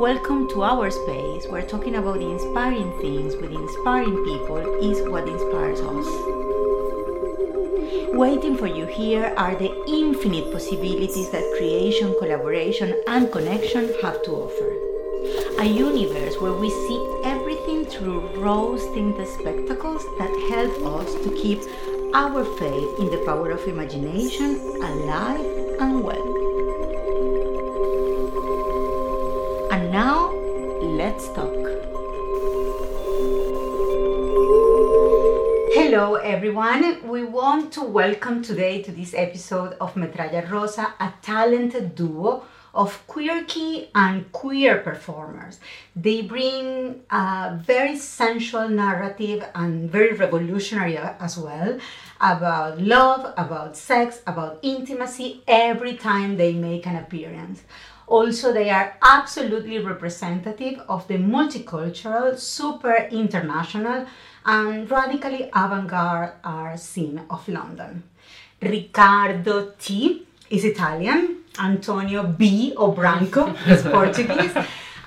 Welcome to our space where talking about the inspiring things with inspiring people is what inspires us. Waiting for you here are the infinite possibilities that creation, collaboration, and connection have to offer. A universe where we see everything through rose tinted spectacles that help us to keep our faith in the power of imagination alive and well. Everyone. We want to welcome today to this episode of Metralla Rosa a talented duo of queerky and queer performers. They bring a very sensual narrative and very revolutionary as well about love, about sex, about intimacy every time they make an appearance. Also, they are absolutely representative of the multicultural, super international, and radically avant garde art scene of London. Riccardo T is Italian, Antonio B or Branco is Portuguese,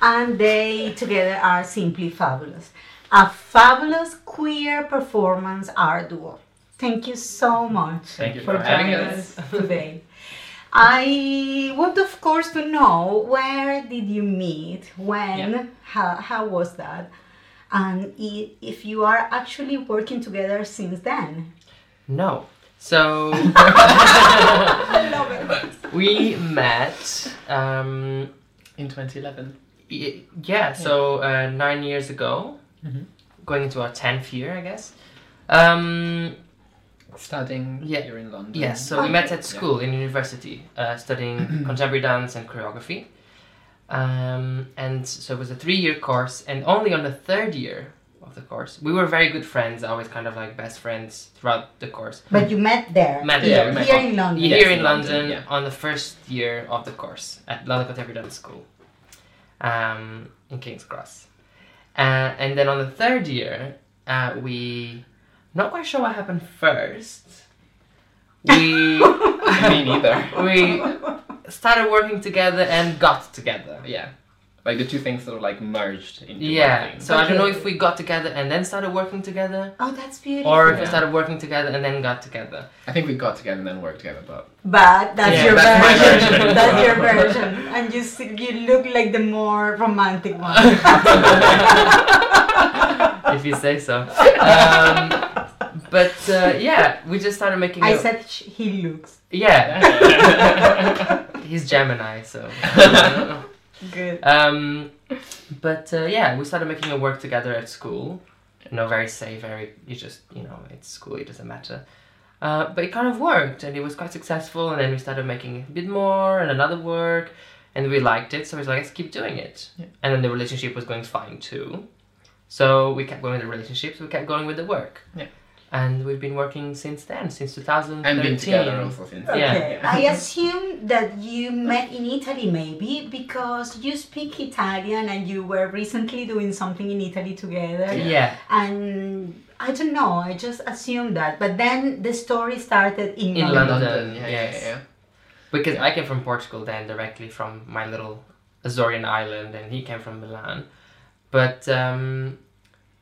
and they together are simply fabulous. A fabulous queer performance art duo. Thank you so much Thank you for, for joining us. today. I want, of course, to know where did you meet? When? Yeah. How, how was that? And if you are actually working together since then? No. So I love it. we met. Um, in 2011. y- yeah. So uh, nine years ago, Mhm. going into our tenth year, I guess. Um, Studying Yeah. here in London. yes. So we met at Yeah. school in university, uh, studying contemporary dance and choreography. Um, and so it was a three-year course, and only on the third year of the course, we were very good friends. Always kind of like best friends throughout the course. But you met there. Met here, there, we met here on- in London. here Yes, in in London, London, yeah. on the first year of the course at London Contemporary Dance School um, in King's Cross. Uh, and then on the third year, uh, we not quite sure what happened first. We Me neither. we started working together and got together. Yeah. Like the two things sort of like merged into Yeah. one thing. So I don't know Okay. if we got together and then started working together, Oh, that's beautiful. or if we started working together and then got together. I think we got together and then worked together, but But that's Yeah, your that's my version. version. that's your version. And you see, you look like the more romantic one. if you say so. Um, but uh, yeah, we just started making. I a- said sh- he looks Yeah. He's Gemini, so. good. um, but uh, yeah, we started making a work together at school. You know, very safe, very. You just, you know, it's school, it doesn't matter. Uh, but it kind of worked and it was quite successful, and then we started making a bit more and another work, and we liked it, so we was like, let's keep doing it. Yeah. And then the relationship was going fine too. So we kept going with the relationships, we kept going with the work. Yeah. And we've been working since then, since 2013. and been together also since. Okay. Yeah. I assume that you met in Italy maybe because you speak Italian and you were recently doing something in Italy together. Yeah. And I don't know, I just assumed that. But then the story started in, In London. London. yeah, yes. yeah, yeah. Because I came from Portugal then directly from my little Azorean island, and he came from Milan. But um,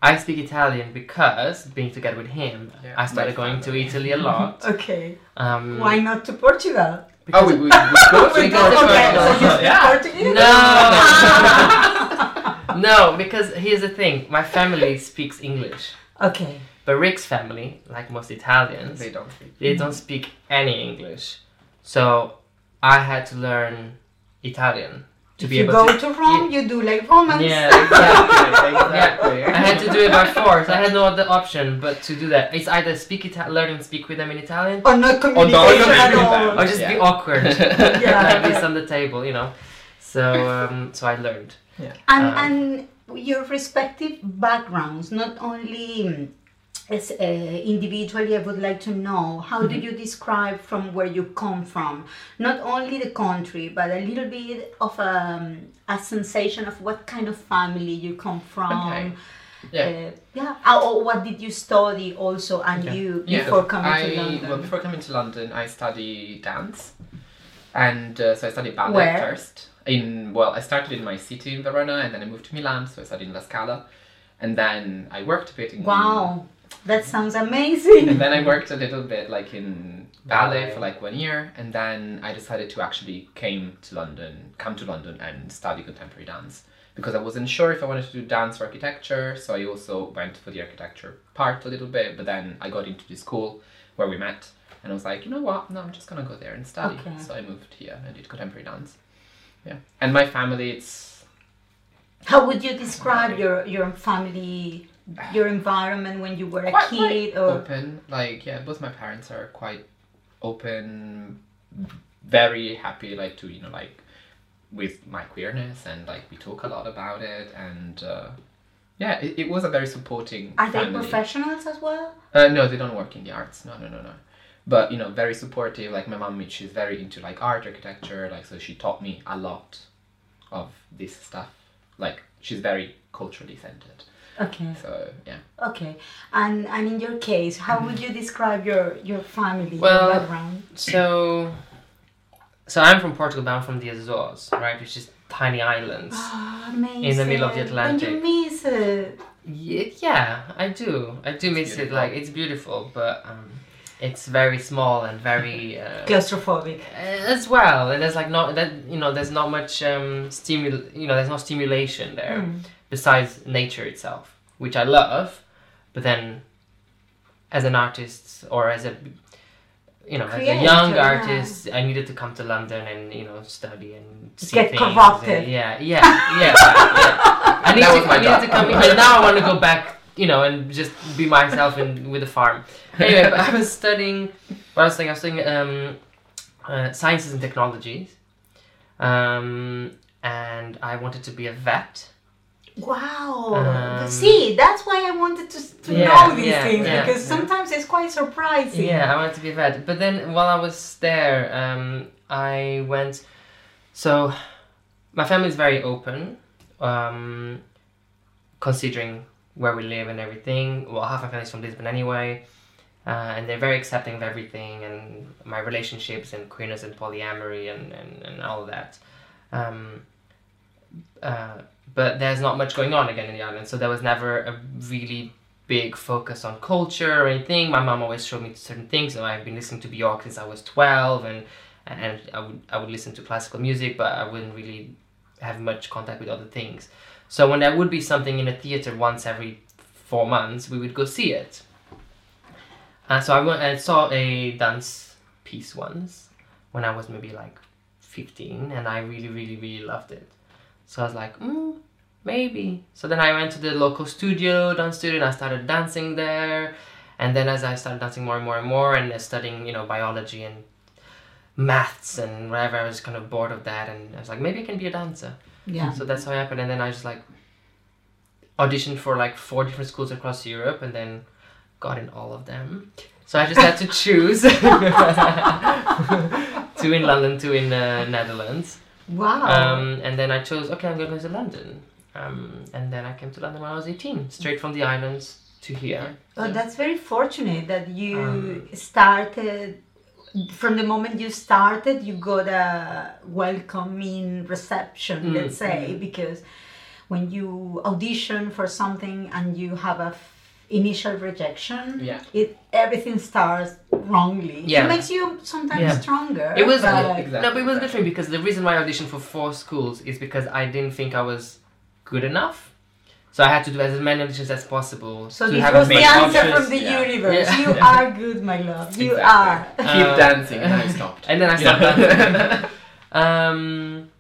I speak Italian because being together with him, Yeah, I started going to. Italy a lot. Okay. Um, Why not to Portugal? Oh, we, we, we go We to go to Portugal. okay, so you speak Yeah. Portuguese? No. no, because here's the thing: my family speaks English, okay. but Rick's family, like most Italians, They don't speak. they don't speak any English. So I had to learn Italian to If be you go to. to Rome, you do like Romans. Yeah, exactly. exactly. I had to do it by force. I had no other option but to do that. It's either speak Ita- learn and speak with them in Italian, Or not communication communicate at all. or just be awkward Yeah. like this on the table, you know. So, um, so I learned. Yeah. and Um, and your respective backgrounds not only mm, as uh, individually i would like to know how do Mm-hmm. you describe from where you come from not only the country but a little bit of um, a sensation of what kind of family you come from Okay. Yeah. uh, yeah or what did you study also and Okay. you Yeah, before coming I, to london Well, before coming to London, I studied dance, and uh, so I studied ballet Where? first. in well, I started in my city in Verona, and then I moved to Milan, so I studied in La Scala, and then I worked a bit in Wow, that sounds amazing. and then I worked a little bit like in ballet for like one year, and then I decided to actually came to London, come to London and study contemporary dance because I wasn't sure if I wanted to do dance or architecture. So I also went for the architecture part a little bit, but then I got into the school where we met, and I was like, you know what? No, I'm just gonna go there and study. Okay. So I moved here and did contemporary dance. Yeah, and my family, it's How would you describe your your family, your environment when you were a quite, kid? quite Or open. Like yeah, both my parents are quite open, very happy like to you know like with my queerness and like we talk a lot about it and uh, yeah, it, it was a very supporting. are they professionals as well? Uh, no, they don't work in the arts. No, no, no, no. But you know, very supportive. Like my mom, she's very into like art, architecture. Like so, she taught me a lot of this stuff. Like she's very culturally centered. Okay. So yeah. Okay, and and in your case, how would you describe your your family, Well, your background? So, so I'm from Portugal, but I'm from the Azores, right? Which is tiny islands. Amazing. In the middle of the Don't you Atlantic. miss it? Yeah, yeah, I do. I do miss it. Like it's beautiful, but um, it's very small and very uh, Claustrophobic. as well. And there's like not that you know there's not much um stimul you know there's no stimulation there Mm. Besides nature itself, which I love. But then, as an artist or as a you know as a Creator, young yeah. artist, I needed to come to London and you know study and see Get things. corrupted. Yeah, yeah, yeah. yeah. I need That to, was my I needed to job. come, but now I want to go back, you know, and just be myself and with the farm. Anyway, but I was studying. What I was studying, I was studying um, uh, sciences and technologies, um, and I wanted to be a vet. Wow. Um, See, that's why I wanted to, to Yeah, know these yeah, things yeah, because sometimes it's quite surprising. Yeah, I wanted to be vet. But then while I was there, um, I went. So, my family is very open, um, considering where we live and everything. Well, half my family's from Lisbon anyway, uh, and they're very accepting of everything and my relationships and queerness and polyamory and, and, and all that. Um, uh, but there's not much going on again in the island, so there was never a really big focus on culture or anything. My mom always showed me certain things. So I've been listening to Bjork since I was twelve, and and I would I would listen to classical music, but I wouldn't really have much contact with other things. So when there would be something in a theater once every four months, we would go see it. And so I went and saw a dance piece once when I was maybe like fifteen, and I really really really loved it. So I was like, mm, maybe. So then I went to the local studio, dance studio, and I started dancing there. And then as I started dancing more and more and more and studying, you know, biology and maths and whatever, I was kind of bored of that. And I was like, maybe I can be a dancer. Yeah. So that's how it happened. And then I just like auditioned for like four different schools across Europe and then got in all of them. So I just had to choose two in London, two in uh, Netherlands. Wow. Um, and then I chose, okay, I'm going to go to London. Um, and then I came to London when I was 18, straight from the islands to here. oh, that's very fortunate that you Um, started. From the moment you started, you got a welcoming reception, Mm, let's say, because when you audition for something and you have a initial rejection, Yeah. it everything starts wrongly. Yeah. It makes you sometimes Yeah. stronger. It was, but- Exactly. no, but it was good for me because the reason why I auditioned for four schools is because I didn't think I was good enough. So I had to do as many auditions as possible. So to this have was as the answer options. from the Yeah. universe. Yeah. You are good, my love. You Exactly. are. Keep Um, dancing, and then I stopped. And then I stopped dancing. um, but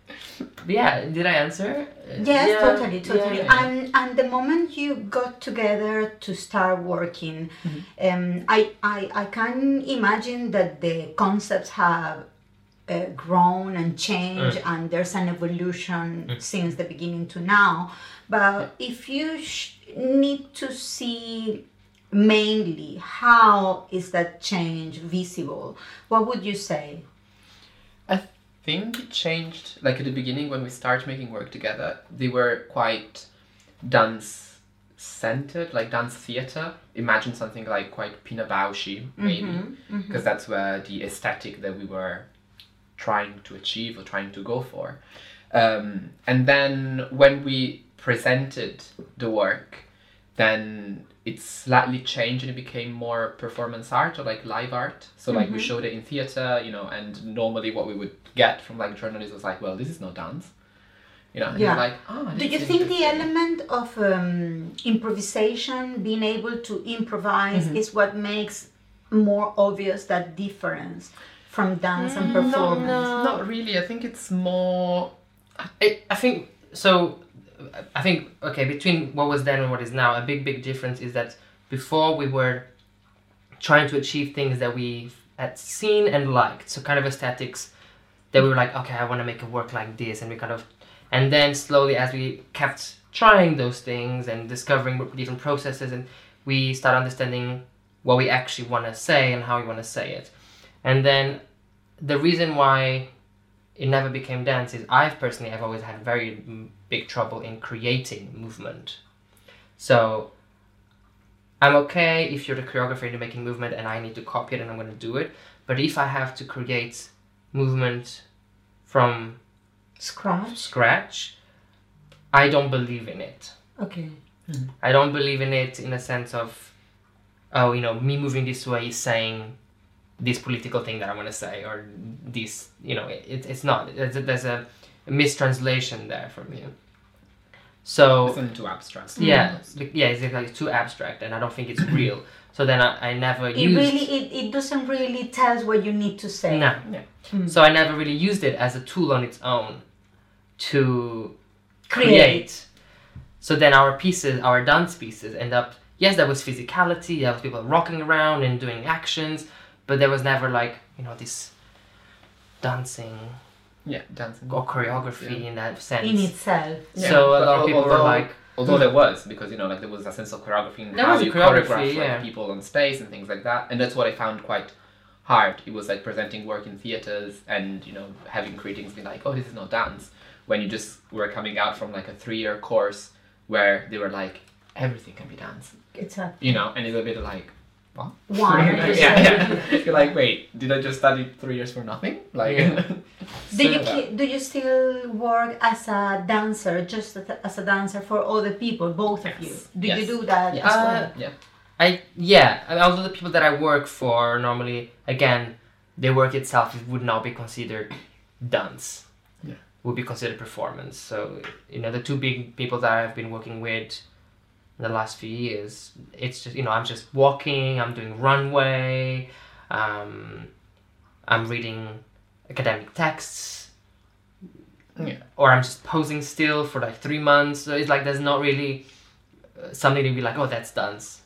yeah, did I answer? Yes, Yeah, totally, totally. yeah. And and the moment you got together to start working, Mm-hmm. um, I, I I can imagine that the concepts have uh, grown and changed, Mm. and there's an evolution since the beginning to now. But if you sh- need to see mainly how is that change visible, what would you say? Think it changed like at the beginning when we started making work together. They were quite dance centered, like dance theater. Imagine something like quite Pina Bausch, maybe, because that's where the aesthetic that we were trying to achieve or trying to go for. Um, and then when we presented the work, then it slightly changed and it became more performance art or like live art. So like we showed it in theater, you know, and normally what we would get from like journalists was like, well, this is no dance. You know, Yeah. like, oh, Do you think the element of um, improvisation, being able to improvise, Mm-hmm. is what makes more obvious that difference from dance and performance? No, no. Not really. I think it's more. I, I think so. I think okay between what was then and what is now, a big big difference is that before we were trying to achieve things that we had seen and liked, so kind of aesthetics that we were like, okay, I want to make a work like this, and we kind of, and then slowly as we kept trying those things and discovering different processes, and we start understanding what we actually want to say and how we want to say it, and then the reason why it never became dance is I've personally I've always had very big trouble in creating movement. So I'm okay if you're the choreographer and you're making movement and I need to copy it and I'm going to do it. But if I have to create movement from Scratch? scratch, I don't believe in it. Okay. I don't believe in it in a sense of, oh, you know, me moving this way is saying this political thing that I want to say, or this, you know, it, it's not. There's a, there's a mistranslation there for me. So It's not too abstract. yeah, almost. be- yeah, it's like too abstract, and I don't think it's real. So then I, I never It used. really, it, it doesn't really tell us what you need to say. No. Yeah. Mm. So I never really used it as a tool on its own to Create. create. So then our pieces, our dance pieces, end up. Yes, there was physicality. There was people rocking around and doing actions, but there was never like you know this dancing Yeah, dancing. or choreography in that sense. In itself. Yeah, so a but lot of al- people were like, Although there was, because you know, like there was a sense of choreography in There how was you choreography, choreograph yeah. like people on space and things like that, and that's what I found quite hard. It was like presenting work in theaters and you know having critics be like, "Oh, this is not dance," when you just were coming out from like a three-year course where they were like, "Everything can be dance," Exactly. you know, and it's a bit like, "What?" Why? yeah, yeah. You're like, "Wait, did I just study three years for nothing?" Like, Yeah. Do you ki- do you still work as a dancer, just as a- dancer for other people, both of you? Do Yes. you do that Yes. as Uh, well? yeah. I yeah, and although the people that I work for normally again, the work itself would not be considered dance. Yeah. Would be considered performance. So you know the two big people that I've been working with in the last few years, it's just you know I'm just walking, I'm doing runway, um, I'm reading academic texts. Yeah. Or I'm just posing still for like three months. So it's like there's not really uh, something to be like, oh, that's dance.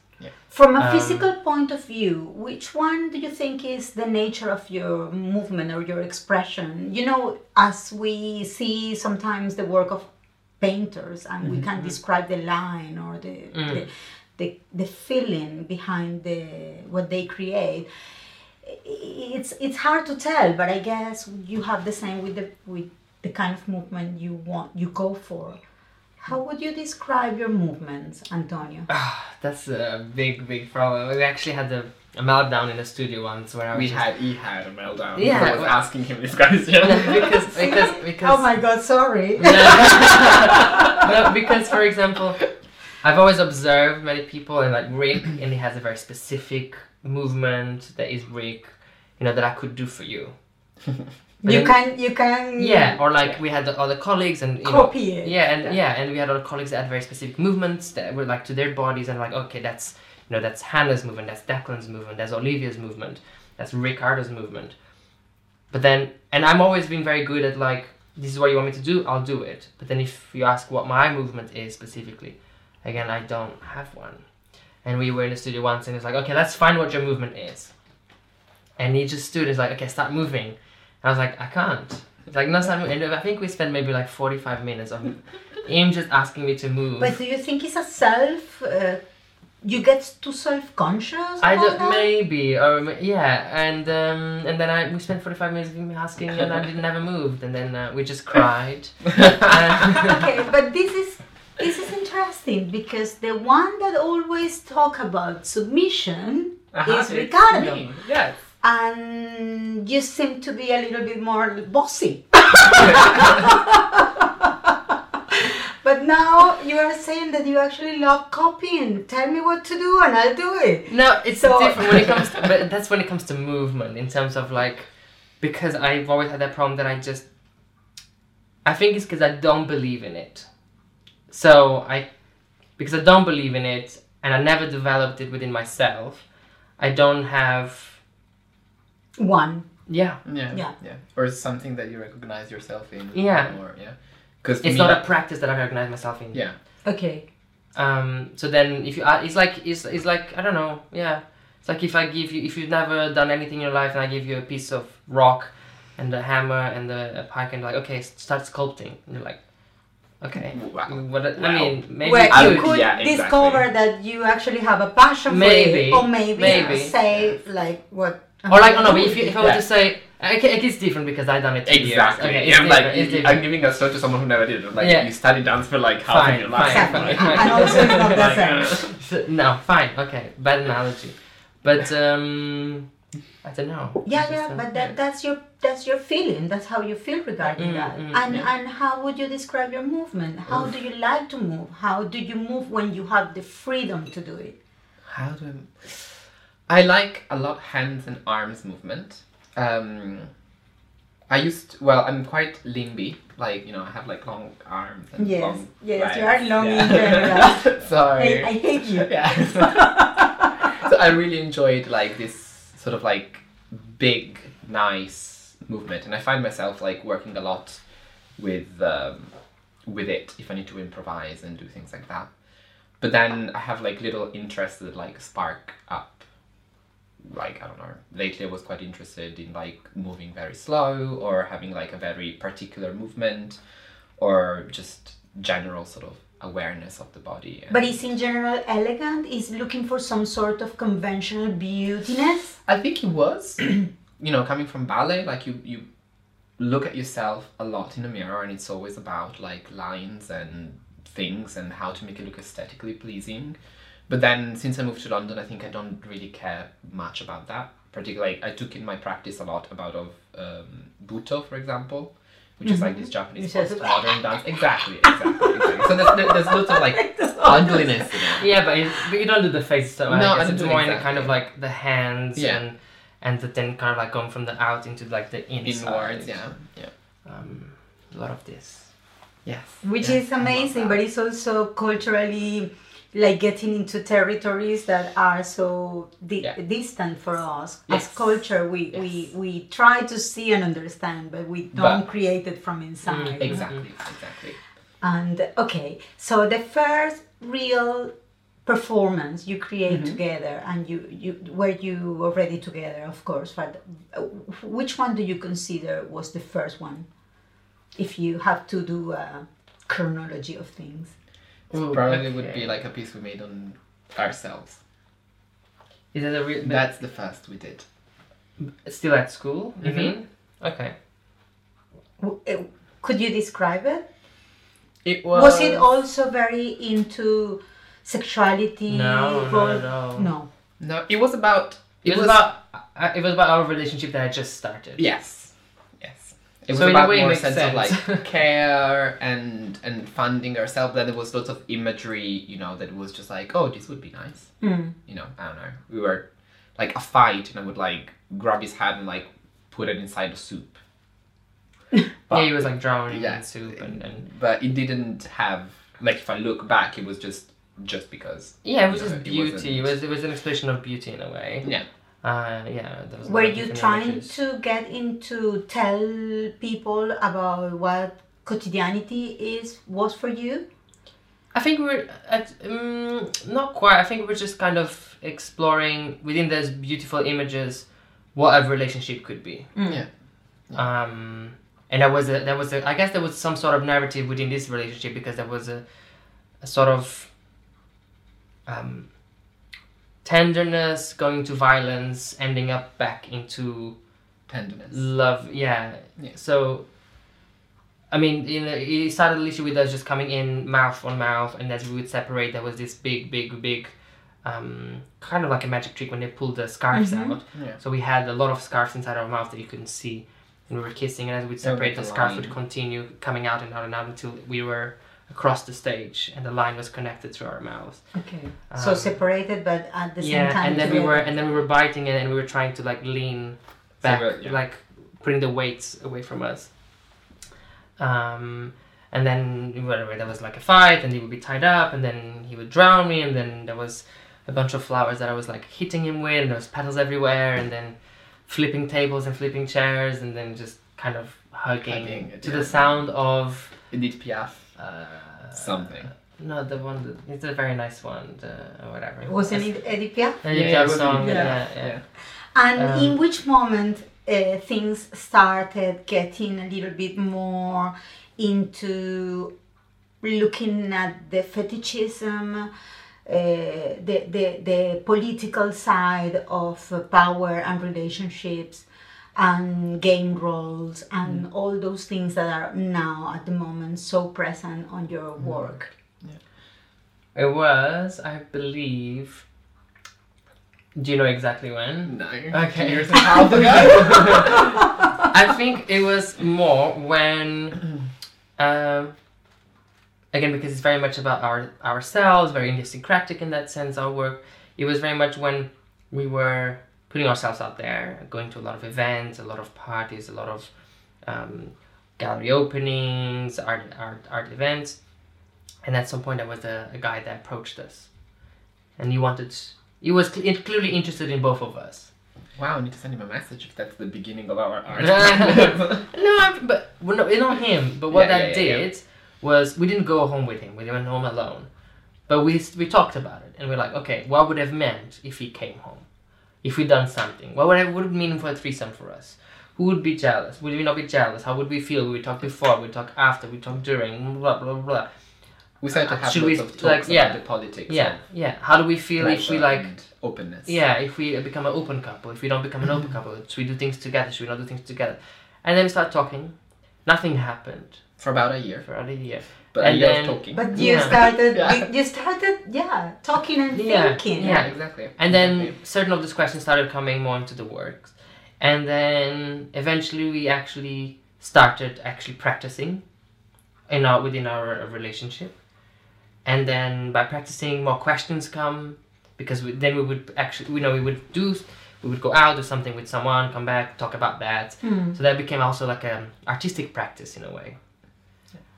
From a Um, physical point of view, which one do you think is the nature of your movement or your expression? You know, as we see sometimes the work of painters and we can describe the line or the, Mm. the, the the feeling behind the what they create. It's it's hard to tell, but I guess you have the same with the with the kind of movement you want you go for. How would you describe your movements, Antonio? That's a big, big problem. We actually had a, a meltdown in the studio once where I was We just- had he had a meltdown. Yeah. I was asking him this question. because because because oh my god, sorry. no, because for example, I've always observed many people and like Rick, and he has a very specific movement that is Rick, you know, that I could do for you. But you then- can you can Yeah, or like we had the other colleagues and you know, copy it. yeah, and yeah, and we had other colleagues that had very specific movements that were like to their bodies, and like, okay, that's you know, that's Hannah's movement, that's Declan's movement, that's Olivia's movement, that's Riccardo's movement. But then, and I'm always been very good at like, this is what you want me to do, I'll do it. But then if you ask what my movement is specifically, again, I don't have one. And we were in the studio once, and it's like, okay, let's find what your movement is. And he just stood, he's like, okay, start moving. And I was like, I can't. It's like, no, start moving. And I think we spent maybe like 45 minutes of him just asking me to move. But do you think it's a self? Uh, you get too self conscious. I don't, maybe, or yeah, and um, and then I we spent forty five minutes of him asking, and I didn't never moved, and then uh, we just cried. Okay, but this is this is interesting because the one that always talk about submission Uh-huh, is it's Riccardo, me. Yes. and you seem to be a little bit more bossy. actually love copying. Tell me what to do and I'll do it. No, it's So- different when it comes to, but that's when it comes to movement in terms of like, because I've always had that problem that I just, I think it's because I don't believe in it. So I, because I don't believe in it and I never developed it within myself, I don't have, One. yeah, Yeah. Yeah. Yeah. Or something that you recognize yourself in. Yeah. Or yeah. Because it's not a practice that I recognize myself in. Yeah. Okay. Um, so then if you, uh, it's like, it's, it's like, I don't know, yeah. It's like if I give you, if you've never done anything in your life and I give you a piece of rock and a hammer and a, a pike and like, okay, start sculpting. And you're like, okay. Wow. What, I Wow. mean, maybe Well, I you would- could yeah, exactly. discover that you actually have a passion for it, or maybe, maybe. say like what. or like, oh no, but if, you, if I were Yeah. to say, okay, it's different because I done it two Exactly. years. Okay, yeah, I'm like I'm giving a story to someone who never did it. Like Yeah. you studied dance for like half Fine, of your life. fine, Exactly. fine. and also it's not the Like, same. uh, So- no, fine, okay, bad analogy, but um, I don't know. Yeah, just, yeah, uh, but that, that's your that's your feeling. That's how you feel regarding Mm, that. mm, and yeah. and how would you describe your movement? How do you like to move? How do you move when you have the freedom to do it? How do I? I like a lot hands and arms movement. Um, I used well. I'm quite limby. Like you know, I have like long arms and Yes, long yes, legs. you are long yeah. in general. Sorry. I, I hate you. Yeah. so I really enjoyed like this sort of like big, nice movement, and I find myself like working a lot with um, with it if I need to improvise and do things like that. But then I have like little interests that like spark up. Like I don't know. Lately, I was quite interested in like moving very slow or having like a very particular movement, or just general sort of awareness of the body. But is in general elegant? Is looking for some sort of conventional beautiness? I think it was. you know, coming from ballet, like you you look at yourself a lot in the mirror, and it's always about like lines and things and how to make it look aesthetically pleasing. But then since I moved to London, I think I don't really care much about that. Particularly, I took in my practice a lot about of um, Buto, for example, which is like this Japanese Which is- post-modern dance. Exactly, exactly, exactly. So there's, there's lots of like ugliness in it. Yeah, but, but you don't do the face so No, no, I it's don't do more in the kind of like the hands Yeah. and and the, then kind of like going from the out into like the inside. Inwards, yeah, yeah. Um, a lot of this. Yes. which yeah, is amazing but it's also culturally like getting into territories that are so di- Yeah. distant for us Yes. as culture we, we Yes. we try to see and understand but we don't But- create it from inside Mm, Exactly, exactly. and okay so the first real performance you create Mm-hmm. together and you you were you already together of course but uh, which one do you consider was the first one if you have to do a chronology of things Ooh, Probably would be like a piece we made on ourselves. Is that a real? That's the first we did. still at school? You Mhm. mean? Okay. Could you describe it It was, Was it also very into sexuality No, not role- at all. no No, it was about. It, was, about. Uh, it was about our relationship that I just started. Yes, yes. It was So about more makes sense, of like care and and funding ourselves. Then there was lots of imagery, you know, that was just like, oh, this would be nice. Mm. You know, I don't know. We were like a fight, and I would like grab his hand and like put it inside the soup. yeah, he was like drowning Yeah. in soup and, and But it didn't have like if I look back, it was just just because. yeah, it was You know, just it beauty. It, was it was an expression of beauty in a way. Yeah. Uh, yeah. There was a Were lot of you trying images. to get into tell people about what quotidianity is was for you? I think we we're at, um, not quite. I think we we're just kind of exploring within those beautiful images what a relationship could be. Yeah. Um, and there was a there was a I guess there was some sort of narrative within this relationship because there was a, a sort of um, tenderness going to violence, ending up back into Tenderness. love. Yeah. Yeah. So. I mean, you know, it started literally with us just coming in mouth on mouth, and as we would separate, there was this big, big, big, um, kind of like a magic trick when they pulled the scarves Mhm. out. Yeah. So we had a lot of scarves inside our mouth that you couldn't see, and we were kissing, and as we'd separate, like the a scarf would continue coming out and out and out until we were across the stage, and the line was connected through our mouths. Okay. so Um, separated, but at the same yeah, time. and then we were and then we were biting it, and we were trying to like lean back, we're- yeah. like putting the weights away from us. Um, and then whatever, there was like a fight, and he would be tied up, and then he would drown me, and then there was a bunch of flowers that I was like hitting him with, and there was petals everywhere, and then flipping tables and flipping chairs, and then just kind of hugging, Hugging, to yeah. the sound of Edith Piaf. Uh, Something. No, the one that, it's a very nice one, the, or whatever. Wasn't it Edith Piaf? Yeah, Yeah, yeah, was song. Edith Yeah, yeah. yeah. And Um, in which moment uh, things started getting a little bit more into looking at the fetishism, uh, the, the, the political side of power and relationships, and game roles, and all those things that are now at the moment so present on your work. It was, I believe. Do you know exactly when? No. Okay. Years and a half ago. I think it was more when, um, again, because it's very much about our ourselves, very idiosyncratic in that sense. Our work. It was very much when we were putting ourselves out there, going to a lot of events, a lot of parties, a lot of um, gallery openings, art art art events, and at some point there was a, a guy that approached us, and he wanted. He was cl- clearly interested in both of us. wow, I need to send him a message if that's the beginning of our art. No, but well, no, not him. But what Yeah, that yeah, yeah, did was we didn't go home with him. We went home alone. But we we talked about it, and we're like, okay, what would have meant if he came home? If we'd done something, what would it would it mean for a threesome for us? Who would be jealous? Would we not be jealous? How would we feel? Would we talk before? Would we talk after? We talk during? Blah blah blah. blah. we started to have Should lots we, of talks like, yeah. about the politics Yeah, yeah. How do we feel if we like? openness. Yeah, if we become an open couple, if we don't become an open couple, should we do things together? Should we not do things together? And then we start talking. Nothing happened For about a year. for about a year. But And a year then- of talking. But you Yeah. started, Yeah. you, you started, yeah, talking and Yeah, thinking. yeah. exactly. And then Exactly. certain of these questions started coming more into the works. And then eventually we actually started actually practicing in our within our relationship. And then by practicing more questions come because we, then we would actually you know we would do we would go out do something with someone come back talk about that Hmm. so that became also like an artistic practice in a way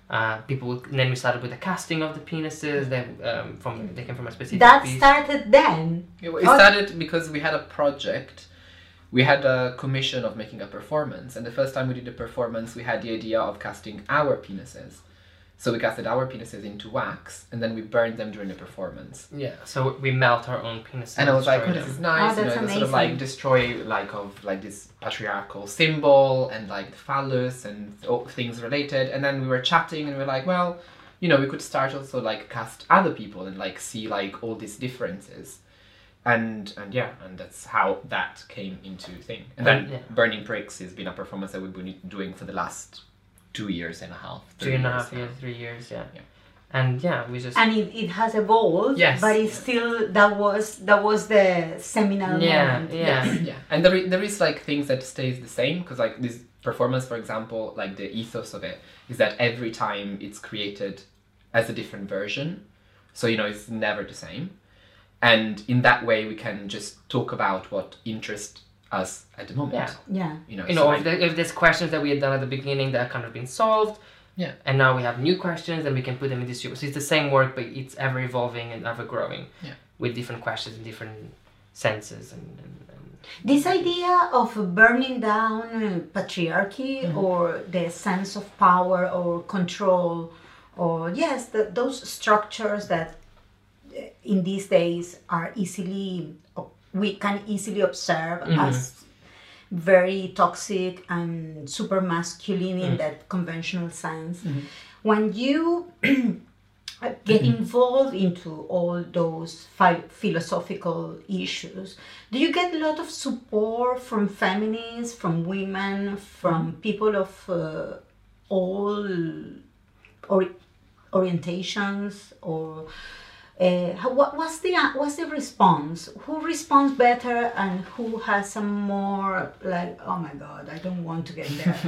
uh, people would, then we started with the casting of the penises that um, from they came from a specific That piece. started then. Yeah, well, It Oh. started because we had a project. We had a commission of making a performance, and the first time we did the performance, we had the idea of casting our penises. So we casted our penises into wax, and then we burned them during the performance. Yeah, so we melt our own penises. And I was like, oh, this is nice. Oh, you know, that's it sort of like destroy like of like this patriarchal symbol and like the phallus and all oh, things related. And then we were chatting, and we were like, well, you know, we could start also like cast other people and like see like all these differences. And and yeah, and that's how that came into thing. And then Yeah. Burning Pricks has been a performance that we've been doing for the last two years and a half. two three and a years years, three years, yeah. Yeah. And yeah, we just And it, it has evolved, Yes. but it's still that was that was the seminal yeah, moment. yeah, yeah and there, there is like things that stays the same because like this performance for example like the ethos of it is that every time it's created as a different version so you know it's never the same and in that way we can just talk about what interests us at the moment Yeah. Yeah. you know, You know, like- if, there, if there's questions that we had done at the beginning that have kind of been solved, Yeah. and now we have new questions, and we can put them in this. So it's the same work, but it's ever evolving and ever growing. Yeah. With different questions and different senses and. and, and This idea of burning down patriarchy Mm-hmm. or the sense of power or control, or yes, the, those structures that uh, in these days are easily, we can easily observe Mhm. as very toxic and super masculine in Mm. that conventional sense. Mhm. When you get involved into all those phi- philosophical issues, do you get a lot of support from feminists, from women, from people of uh, all or- orientations, or Uh, how, what, what's the uh, what's the response? Who responds better and who has some more like oh my god I don't want to get there.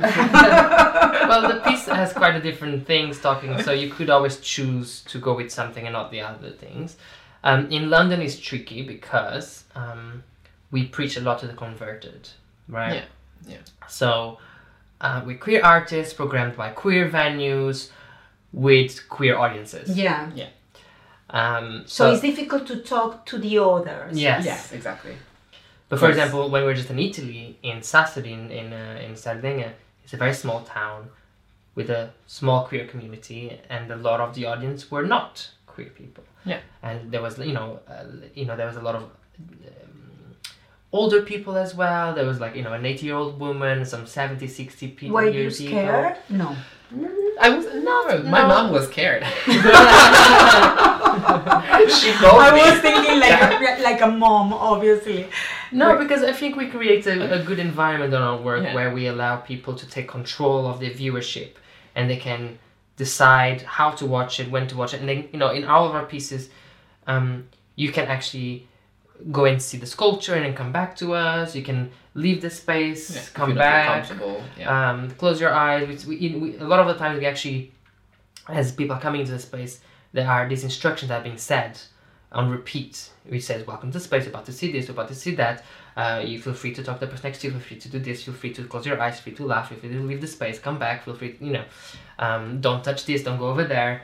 well, the piece has quite a different things talking, so you could always choose to go with something and not the other things. Um, in London, it's tricky because um, we preach a lot to the converted, right? Yeah, yeah. So uh, we're queer artists programmed by queer venues with queer audiences. Yeah, yeah. Um, So, so, it's difficult to talk to the others. yes. Yes, exactly. But for Yes. example, when we were just in Italy, in Sassari, in in, uh, in Sardinia, it's a very small town with a small queer community, and a lot of the audience were not queer people. Yeah. And there was, you know, uh, you know, there was a lot of um, older people as well. There was like, you know, an 80 year old woman, some 70, 60 people. Were you year people. scared? No. I was no. My no. mom was scared. she told I me. was thinking like a, like a mom, obviously. No, because I think we create a, a good environment on our work Yeah. where we allow people to take control of their viewership and they can decide how to watch it, when to watch it. And then, you know, in all of our pieces, um, you can actually go and see the sculpture and then come back to us. You can leave the space, Yeah, come you don't feel back. Yeah. um, close your eyes. We, we, we, a lot of the times, we actually, as people are coming into the space, there are these instructions that are being said on repeat, which says, "Welcome to the space. About to see this. About to see that. Uh, you feel free to talk to the person next to you. Feel free to do this. Feel free to close your eyes. Feel free to laugh. Feel free to leave the space. Come back. Feel free. To, you know, um, don't touch this. Don't go over there.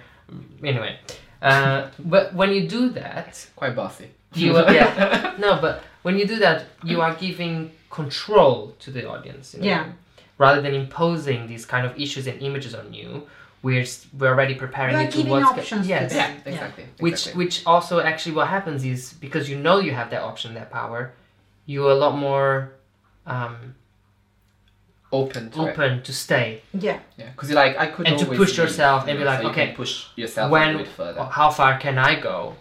Anyway, uh, but when you do that, Quite bossy. You are, yeah. No, but when you do that, you are giving control to the audience. you know? Yeah. Rather than imposing these kind of issues and images on you, we're we're already preparing You are you to giving what's options to yes. Yeah, exactly. Which exactly. which also actually what happens is because you know you have that option, that power, you're a lot more um, open to it. open to stay. Yeah. Yeah, because you're like I could And to push yourself and be like, okay, push yourself when- a bit further. How far can I go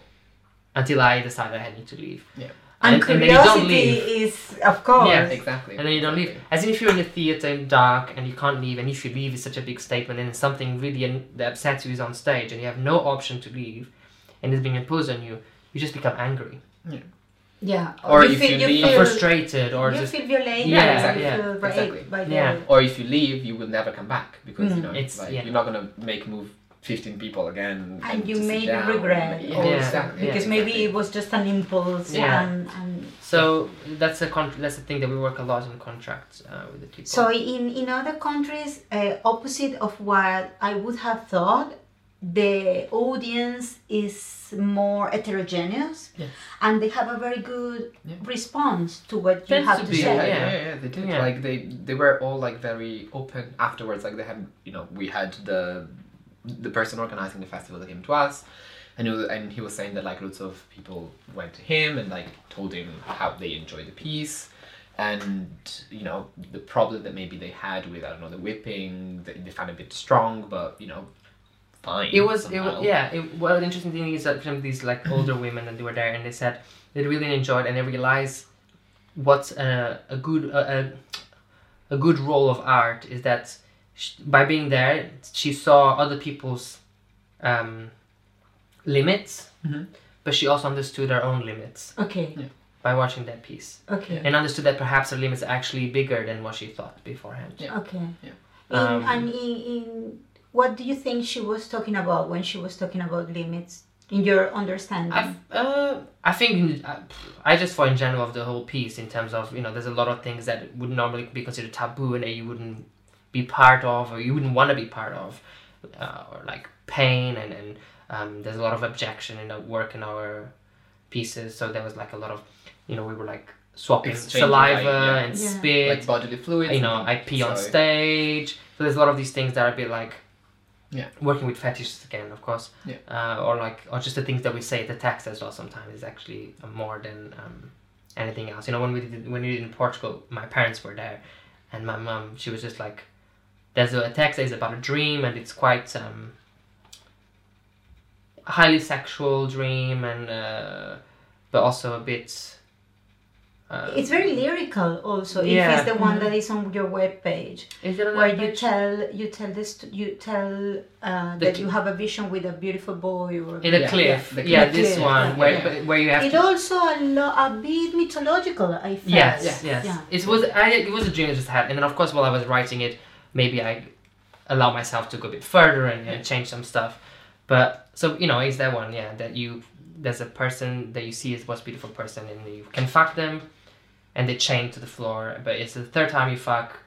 until I decide I need to leave? Yeah. And, And, and then you don't curiosity leave. is, of course. Yeah. Exactly. And then you don't leave. As in if you're in a theater in dark and you can't leave, and if you leave, it's such a big statement, and something really un- that upsets you is on stage, and you have no option to leave, and it's being imposed on you, you just become angry, Yeah. Or you if feel, you you leave- feel, frustrated, or you just feel violated. Yeah, you exactly. feel raped Exactly. by the Yeah. or if you leave, you will never come back because you Mm. know It's- like, yeah. you're not gonna make move 15 people again And you to sit maybe down. regret Yeah, also, exactly. Yeah, because maybe exactly. it was just an impulse Yeah. and, and so that's a con- that's the thing that we work a lot in contracts uh, with the people. So in, in other countries, uh, opposite of what I would have thought, the audience is more heterogeneous, Yes. and they have a very good Yeah. response to what you Tends have to to say. yeah, yeah. yeah, yeah, they did. Yeah. Like they, they were all like very open afterwards. Like they had, you know, we had the, the person organizing the festival that came to us, and he was, and he was saying that like lots of people went to him and like told him how they enjoyed the piece, and you know the problem that maybe they had with I don't know the whipping, they, they found it a bit strong, but you know, fine. It was, it was, yeah. It, well, the interesting thing is that some of these like older women and they were there and they said they really enjoyed and they realized what's a, uh, a good a, a, a good role of art is that sh by being there she saw other people's um, limits, Mhm. but she also understood her own limits Okay, by watching that piece okay, and understood that perhaps her limits are actually bigger than what she thought beforehand. Yeah. okay. Yeah. In, Um, and in, in what do you think she was talking about when she was talking about limits? In your understanding, I, uh, I think uh, I just thought in general of the whole piece in terms of you know there's a lot of things that would normally be considered taboo and that you wouldn't be part of or you wouldn't want to be part of, uh, or like pain and and um, there's a lot of objection in the work in our pieces. So there was like a lot of you know we were like swapping Exchanging, saliva like, yeah. and Yeah. spit. like bodily fluids. you know I pee on stage. So there's a lot of these things that are a bit like Yeah. working with fetishes again, of course. Yeah. Uh, or like, or just the things that we say, at the text as well. Sometimes is actually uh, more than um, anything else. You know, when we did when we did in Portugal, my parents were there, and my mom she was just like, "There's a text that is about a dream, and it's quite um, highly sexual dream, and uh, but also a bit." Uh, It's very lyrical, also. If Yeah. it's the one that is on your webpage, is it on where you page? tell you tell this you tell uh, that cl- you have a vision with a beautiful boy or in a Yeah, cliff. yeah, the Yeah, cliff. this one yeah, where yeah. where you have It to. also a, lo- a bit mythological. I felt. Yes, Yeah. yes. Yeah. It was I, it was a dream I just had, and then of course while I was writing it, maybe I allow myself to go a bit further and, and change some stuff. But so you know, is that one? Yeah, that you there's a person that you see as most beautiful person, and you can fuck them, and they chain to the floor. But it's the third time you fuck,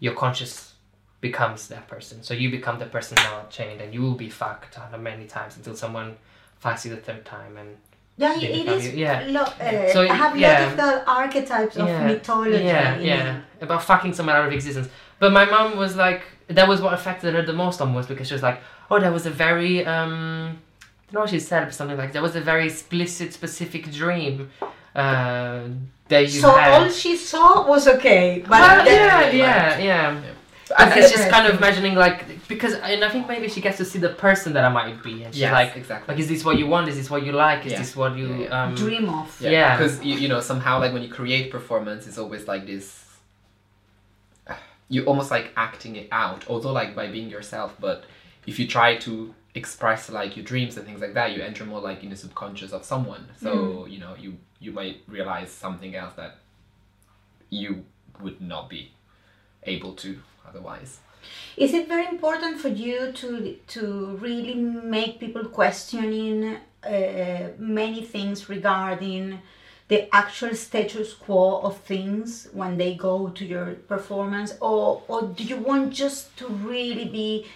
your conscious becomes that person. So you become the person now chained, and you will be fucked many times until someone fucks you the third time, and Yeah, it is. you- yeah. Lo- uh, So, I have yeah. lot of the archetypes of Yeah. mythology. Yeah, yeah. it. About fucking someone out of existence. But my mom was like, that was what affected her the most almost because she was like, oh, that was a very, um, I don't know what she said, but something like that was a very explicit, specific dream uh, that you So had. all she saw was okay, but well, then- yeah, yeah, yeah. I Because she's Interesting. kind of imagining like because and I think maybe she gets to see the person that I might be and she's Yes, like exactly. like is this what you want is this what you like is Yeah. this what you Yeah, yeah. um dream of. Yeah. Because you, you know somehow like when you create performance, it's always like this. You almost like acting it out, although like by being yourself. But if you try to express like your dreams and things like that, you enter more like in the subconscious of someone. So you know you you might realize something else that you would not be able to otherwise. Is it very important for you to to really make people questioning uh, many things regarding the actual status quo of things when they go to your performance, or or do you want just to really be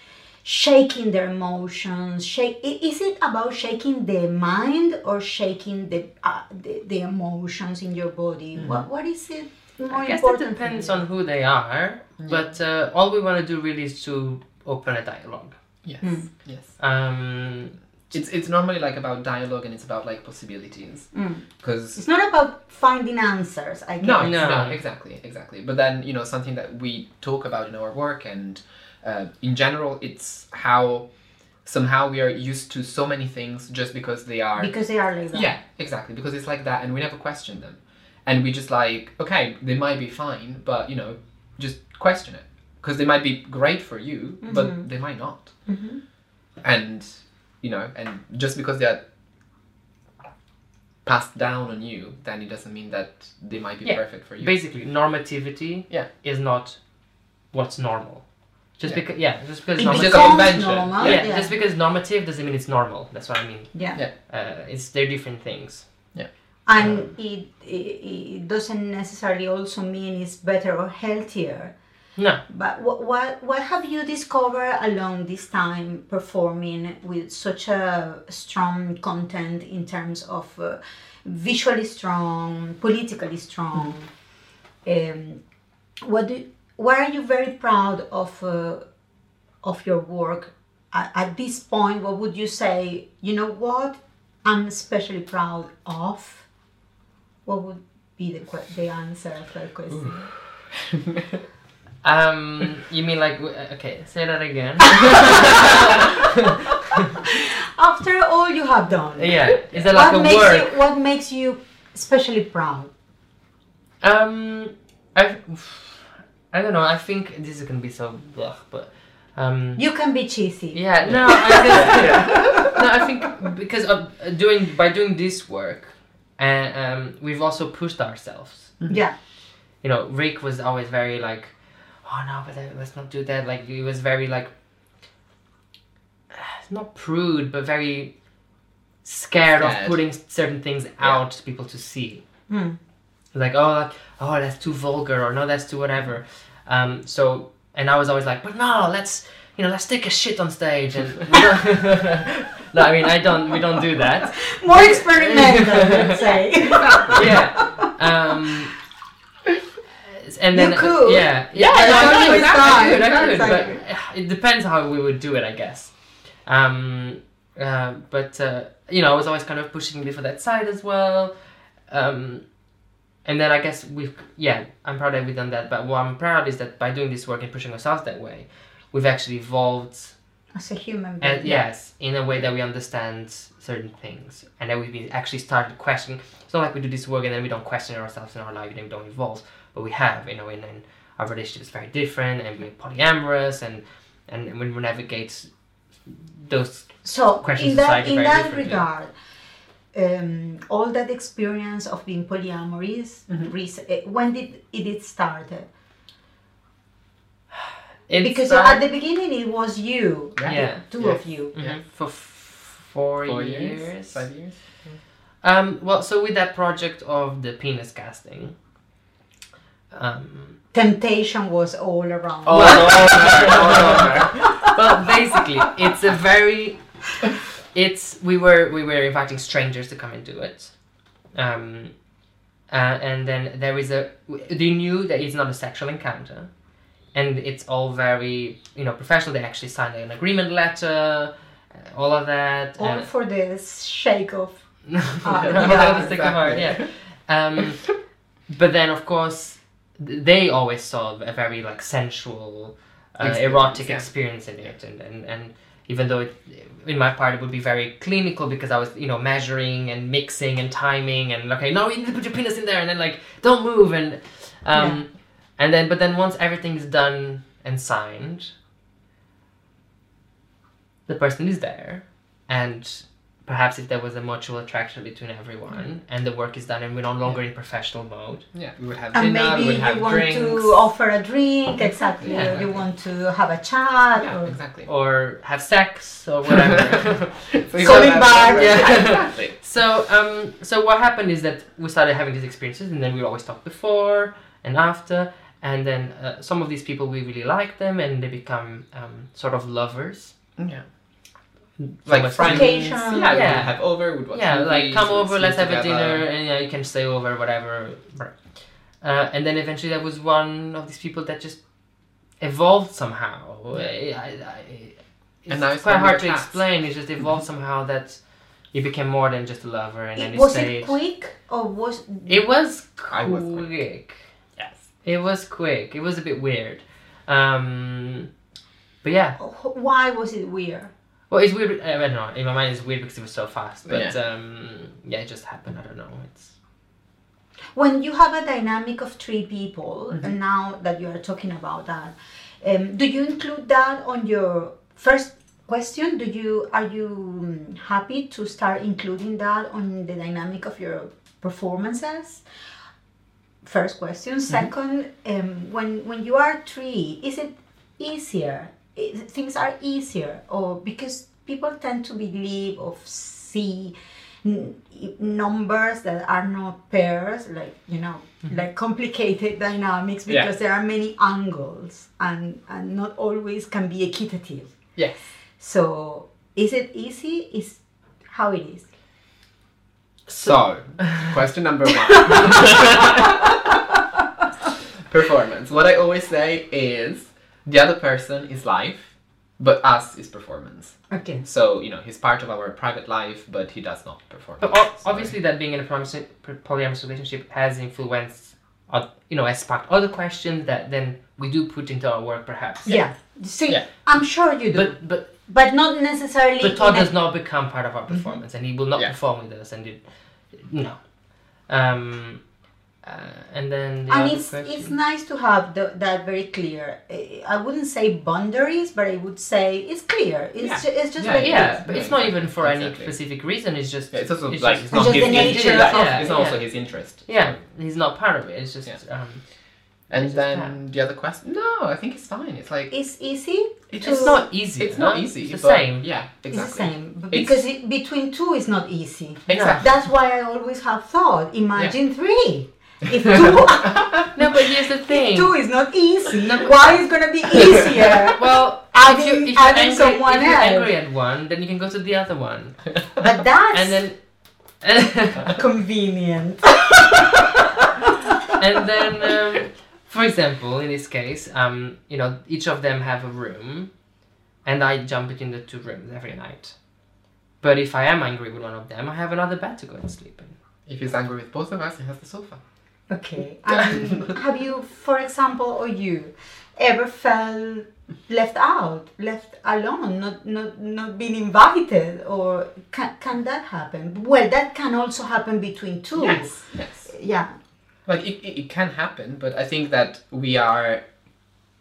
shaking their emotions? Shake. Is it about shaking the mind or shaking the uh, the, the emotions in your body? What what is it? More I guess it important for depends on who they are, but uh, all we want to do really is to open a dialogue. Yes. Mm. Yes. Um, It's it's normally like about dialogue and it's about like possibilities Mm. because It's not about finding answers. I guess. No, No. no, exactly, exactly. But then you know something that we talk about in our work, and uh, in general, it's how somehow we are used to so many things just because they are. because they are like that. yeah, exactly. Because it's like that, and we never question them, and we just like okay, they might be fine, but you know, just question it because they might be great for you, but Mhm. they might not, Mhm. and you know, and just because they're passed down on you, then it doesn't mean that they might be Yeah. perfect for you. basically, normativity Yeah. is not what's normal. Just Yeah. because, yeah, just because It normative, becomes normal. yeah, Yeah. just because normative doesn't mean it's normal. That's what I mean. Yeah. Yeah. Uh, it's they're different things. Yeah, and it, it it doesn't necessarily also mean it's better or healthier. No, But what what what have you discovered along this time performing with such a strong content in terms of uh, visually strong, politically strong? Um, what do are you very proud of uh, of your work at, at this point? What would you say? You know what I'm especially proud of. What would be the the answer of that question? um, you mean like uh, okay? Say that again. After all you have done. yeah, is that like what a makes work? you what makes you especially proud Um, I, I don't know. I think this is gonna be so blah, but um, you can be cheesy yeah, no, I guess, no, I think because of uh, doing by doing this work, and um, we've also pushed ourselves. yeah You know, Rick was always very like, oh no, but let's not do that. Like he was very like, not prude, but very scared, of putting certain things out to people to see. Hmm. like oh like oh that's too vulgar or no that's too whatever um so and i was always like but no let's you know let's take a shit on stage and no i mean i don't we don't do that more experimental let's say yeah um and then You could. yeah Yeah, no, I could, I could, I could, but it depends how we would do it i guess um uh, but uh, you know i was always kind of pushing me for that side as well um, and then I guess we've yeah I'm proud that we've done that. But what I'm proud is that by doing this work and pushing ourselves that way, we've actually evolved as a human being. and yes, in a way that we understand certain things, and that we be- actually started questioning. It's not like we do this work and then we don't question ourselves in our life and then we don't evolve, but we have, you know, and, and our relationship is very different, and we're polyamorous, and and when we navigate those So Question in that society in very that regard, um, all that experience of being polyamorous, Mm-hmm. eh, when did it, it started? it Because started- at the beginning it was you, Yeah. Yeah. two Yes. of you. Mhm, Yeah. for f- four, Four years. years, five years. Um, well, so with that project of the penis casting, um, Temptation was all around. Oh, well, basically, it's a very, it's we were we were inviting strangers to come and do it, um, uh, and then there is a they knew that it's not a sexual encounter, and it's all very you know professional. They actually signed an agreement letter, uh, all of that. all uh, for the shake of Ah, yeah, that exactly. part, yeah. Um, but then, of course, th- they always saw a very like sensual, uh, Experience, erotic yeah. experience in it, and, and and even though it, in my part it would be very clinical because I was you know measuring and mixing and timing and okay, no, you need to put your penis in there, and then like don't move and um, and then but then once everything's done and signed, the person is there, and perhaps if there was a mutual attraction between everyone and the work is done and we're no longer in professional mode Yeah, we would have and dinner, we maybe would you have want drinks. to offer a drink, exactly. Yeah. Or you want to have a chat, yeah, or exactly. or have sex or whatever so you Calling back. Yeah. exactly. so um so what happened is that we started having these experiences and then we always talk before and after and then uh, some of these people we really like them and they become um, sort of lovers Yeah. So Like much- friends. Occasion. Yeah, we Yeah. have over, we'd watch yeah like come over let's have a dinner and yeah you can stay over whatever uh, and then eventually there was one of these people that just evolved somehow I, I, I, it's And now it's quite one hard to cats. explain it just evolved somehow that you became more than just a lover and then It- you was stayed it quick or was it was I was quick. quick. Yes. It was quick. It was a bit weird. Um, but yeah, why was it weird? Well, it's weird. I don't know. In my mind, it's weird because it was so fast. But Yeah. um, yeah, it just happened. I don't know. It's When you have a dynamic of three people, Mm-hmm. and now that you are talking about that, um, do you include that on your first question? Do you are you um, happy to start including that on the dynamic of your performances? First question. Mm-hmm. Second, um, when when you are three, is it easier? Is, things are easier, or because people tend to believe of see n- numbers that are not pairs, like you know, mm-hmm. like complicated dynamics Yeah. because there are many angles and and not always can be equitative. Yes. So is it easy? Is how it is. So, question number one. performance. What I always say is the other person is life, but us is performance. Okay. So, you know, he's part of our private life, but he does not perform. but o- obviously that being in a polyamorous polyamorous relationship has influenced, uh, you know, has sparked other questions that then we do put into our work, perhaps. Yeah. See, Yeah. I'm sure you do, but, But but not necessarily. But Todd in a- does not become part of our performance, and he will not Yeah. perform with us. And it, no, um, uh, and then the and other it's question- it's nice to have the, that very clear. I I wouldn't say boundaries, but I would say it's clear. It's Yeah. ju- it's just Yeah, very yeah, clear. but it's not even for any specific reason. It's just Yeah, it's also it's like just- it's not just his the nature interest. of- Yeah, it's yeah. also his interest. yeah, he's not part of it. It's just Yeah. um, And It's just then the other question? No, I think it's fine. It's like It's easy. it's, it's not easy. It's not easy. It's the but- same. Yeah, exactly. It's the same but It's- because it, between two is not easy. Exactly. That's why I always have thought. Imagine three. If two, No, but here's the thing. two is not easy. Why is gonna be easier? well, Adding- if, you, if you're adding angry, someone if you're else. angry at one, then you can go to the other one, But that's and then. convenient. and then, um, for example, in this case, um, you know, each of them have a room, and I jump between the two rooms every night. But if I am angry with one of them, I have another bed to go and sleep in. If he's angry with both of us, he has the sofa. Okay. Um, have you, for example, or you, ever felt left out, left alone, not not not being invited, or can can that happen? Well, that can also happen between two. Yes, yes. Yeah. Like it, it, it can happen, but I think that we are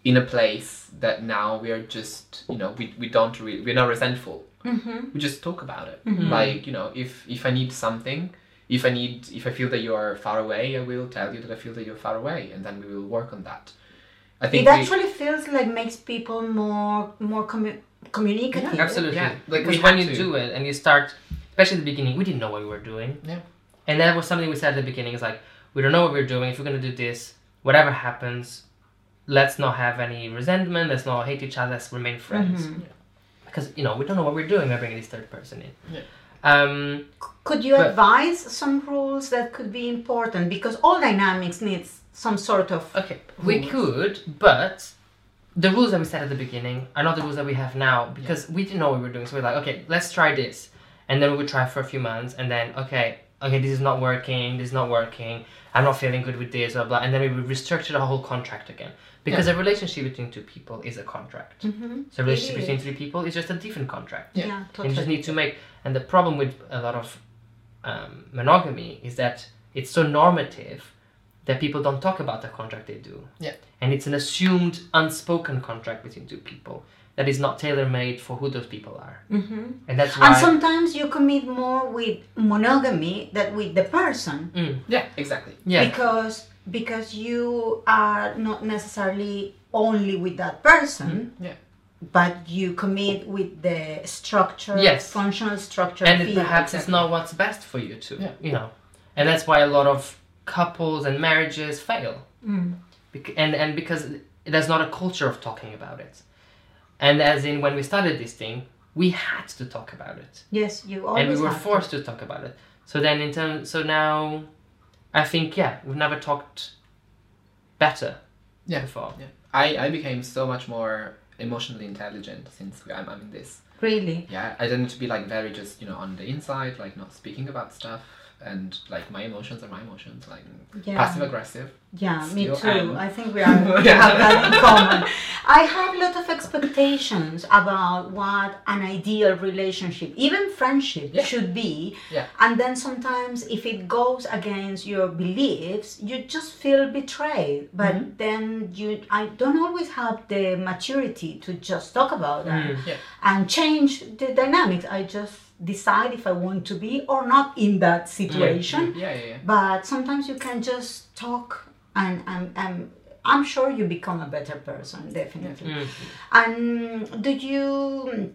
in a place that now we are just you know we, we don't really we're not resentful. Mm-hmm. We just talk about it. Like you know if if I need something, if I need if I feel that you are far away, I will tell you that I feel that you're far away, and then we will work on that. I think It we, actually feels like makes people more more commu- communicative. Absolutely. Yeah, like, because we when you to. do it and you start, especially at the beginning, we didn't know what we were doing. Yeah. And that was something we said at the beginning. It's like we don't know what we're doing. If we're gonna do this, whatever happens, let's not have any resentment. Let's not hate each other. Let's remain friends. Mhm. Because you know we don't know what we're doing. We're bringing this third person in. Yeah. Um, Could you But- advise some rules that could be important? Because all dynamics needs some sort of Okay, we could, but the rules that we set at the beginning are not the rules that we have now because we didn't know what we were doing. So we're like, okay, let's try this, and then we would try for a few months, and then okay, okay, this is not working, this is not working. I'm not feeling good with this, blah blah, and then we would restructure the whole contract again because a relationship between two people is a contract. Mhm. So a relationship between is. three people is just a different contract. yeah, Yeah. And totally. you just need to make. And the problem with a lot of um, monogamy is that it's so normative that people don't talk about the contract they do. Yeah. And it's an assumed, unspoken contract between two people that is not tailor made for who those people are. Mhm. And that's why. And sometimes you commit more with monogamy than with the person Mm, yeah exactly. yeah. because because you are not necessarily only with that person. Yeah. But you commit with the structure, Yes. functional structure. and it feel. perhaps it's not what's best for you too. Yeah. You know. And that's why a lot of couples and marriages fail. Mm. Bec- and and because there's not a culture of talking about it and as in when we started this thing we had to talk about it Yes, you always and we were have to. forced to talk about it so then in terms so now i think yeah we've never talked better Yeah. before Yeah. I, I became so much more emotionally intelligent since I'm, I'm in this. Really. Yeah, I tended to be like very just, you know, on the inside, like not speaking about stuff. And like my emotions are my emotions, like Yeah. passive aggressive. Yeah, me too. am. I think we are we have that in common. I have a lot of expectations about what an ideal relationship, even friendship, Yeah. should be. Yeah. And then sometimes, if it goes against your beliefs, you just feel betrayed. But Mm-hmm. then you, I don't always have the maturity to just talk about that Mm. Yeah. and change the dynamics. I just decide if I want to be or not in that situation Yeah, yeah, yeah. but sometimes you can just talk and and, and i'm sure you become a better person definitely Mm. and do you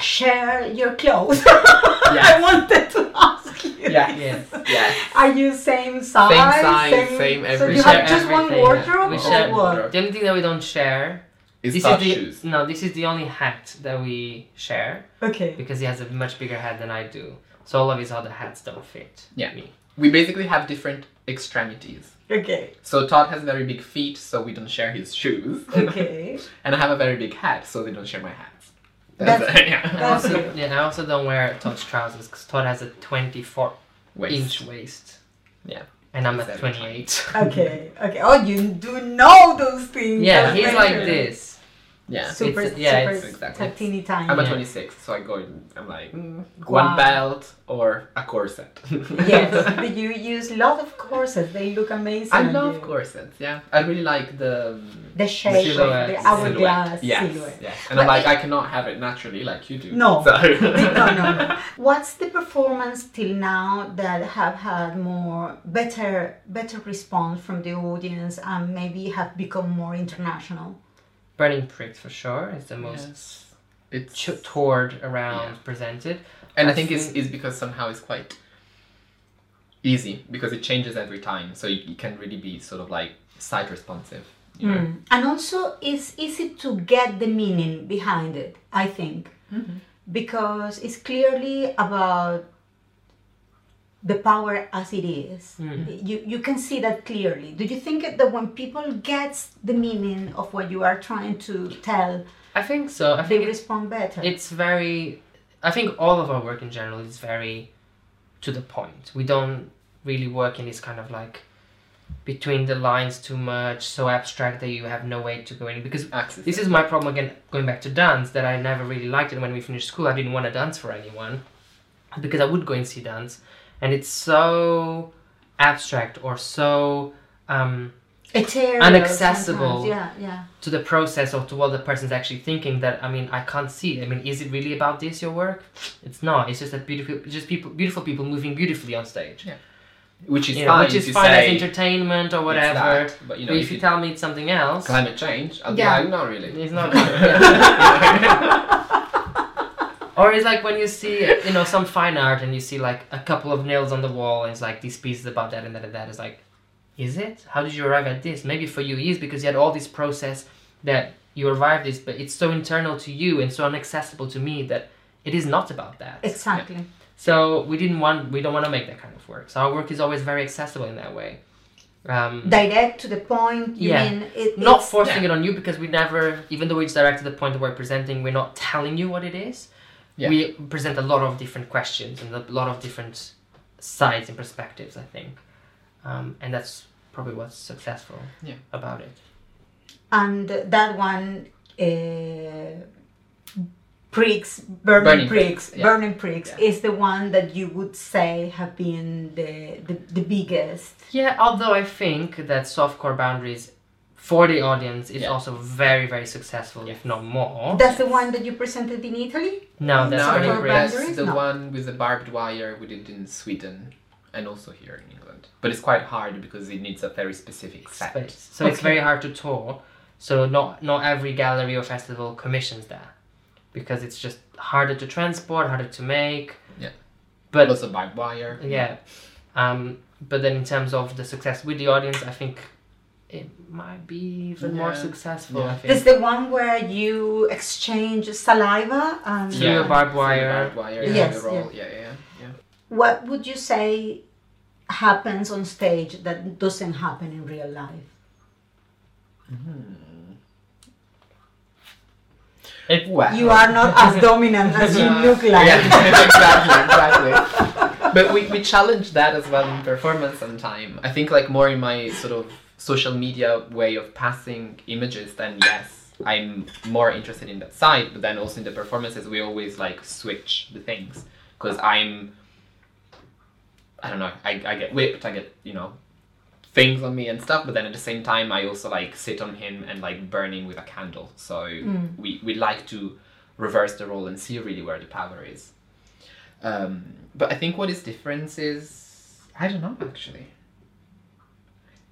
share your clothes Yes. i wanted to ask you Yeah. yes Yeah. are you same size Same size, same so everything. you have just one wardrobe We or what the only thing that we don't share It's this is the shoes. no this is the only hat that we share okay because he has a much bigger hat than i do so all of his other hats don't fit Yeah. me We basically have different extremities. okay So Todd has very big feet, so we don't share his shoes. okay and I have a very big hat, so they don't share my hats. That's- yeah. I That's also, yeah, I also don't wear Todd's trousers because Todd has a 24 Waist. inch waist. Yeah. And I'm He's at 28. okay okay oh you do know those things yeah, That's he's very like this. Yeah. super It's- yeah, super it's exactly- tiny tiny I'm a Yeah. 26, so I go in, I'm like, mm, Wow. one belt or a corset. yes, you use a lot of corsets. They look amazing. I love you. corsets, yeah. I really like the, The shape, silhouette. the Silhouette. hourglass Yes, silhouette. yes. And But I'm like, it- I cannot have it naturally like you do. No. So. no, no, no. What's the performance till now that have had more better better response from the audience and maybe have become more international? Burning Pricks for sure. It's the most Yes. It's, ch- toured around Yeah. presented. and I I think it's, think- it's because somehow it's quite easy because it changes every time. So you, you can really be sort of like site responsive. You know? Mm. And also, it's easy to get the meaning behind it, I think, because it's clearly about the power as it is. Mm-hmm. You, you can see that clearly. Do you think that when people get the meaning of what you are trying to tell, I think so. I they think it's, respond better? it's very. I think all of our work in general is very to the point. We don't really work in this kind of like between the lines too much, so abstract that you have no way to go in. Because Access. this is my problem again, going back to dance, that I never really liked it when we finished school. I didn't want to dance for anyone because I would go and see dance, and it's so abstract or so um, Ethereal Unaccessible. Yeah, yeah. to the process or to what the person's actually thinking. That I mean, I can't see. I mean, is it really about this your work? It's not. It's just that beautiful, just people, beautiful people moving beautifully on stage. which is You know, fine. which is fine say as entertainment or whatever. that, but you know, but if if you you tell me it's something else, climate change, I'll Yeah. be like, not really. It's not. or it's like when you see, you know, some fine art and you see like a couple of nails on the wall and it's like these pieces about that and that and that. It's like, is it? How did you arrive at this? Maybe for you it is because you had all this process that you arrived this, but it's so internal to you and so inaccessible to me that it is not about that. Exactly. So we didn't want, we don't want to make that kind of work. So our work is always very accessible in that way. Um, Direct to the point. You Yeah. mean it, not forcing yeah. it on you because we never even though it's direct to the point that we're presenting we're not telling you what it is Yeah. we present a lot of different questions and a lot of different sides and perspectives i think um, and that's probably what's successful Yeah. about it and that one uh, pricks burning, Burning pricks Pricks, yeah. burning pricks Yeah. is the one that you would say have been the the, the biggest yeah although i think that softcore boundaries for the audience is Yeah. also very very successful if not more that's the one that you presented in italy no that's no, Burning Softcore Pricks. Boundaries? that's the No. one with the barbed wire we did in Sweden and also here in England. But it's quite hard because it needs a very specific set. space. So it's very hard to tour. So not not every gallery or festival commissions that because it's just harder to transport, harder to make. Yeah. But also barbed wire. yeah, um, but then in terms of the success with the audience, I think it might be even more successful. Yeah. I It's think the one where you exchange saliva and Through a barbed wire. Barbed wire. Yes, Yeah. the. Yeah. Yeah. Yeah. yeah. what would you say happens on stage that doesn't happen in real life Hmm. It- Wow. you are not as dominant as you look like Yeah, exactly, exactly. But we, we challenge that as well in performance sometime. I think like more in my sort of social media way of passing images, then yes, I'm more interested in that side. But then also in the performances, we always like switch the things because I'm. I don't know. I, I get whipped. I get you know things on me and stuff. But then at the same time, I also like sit on him and like burn him with a candle. So we we like to reverse the role and see really where the power is. Um, but I think what is different is I don't know actually.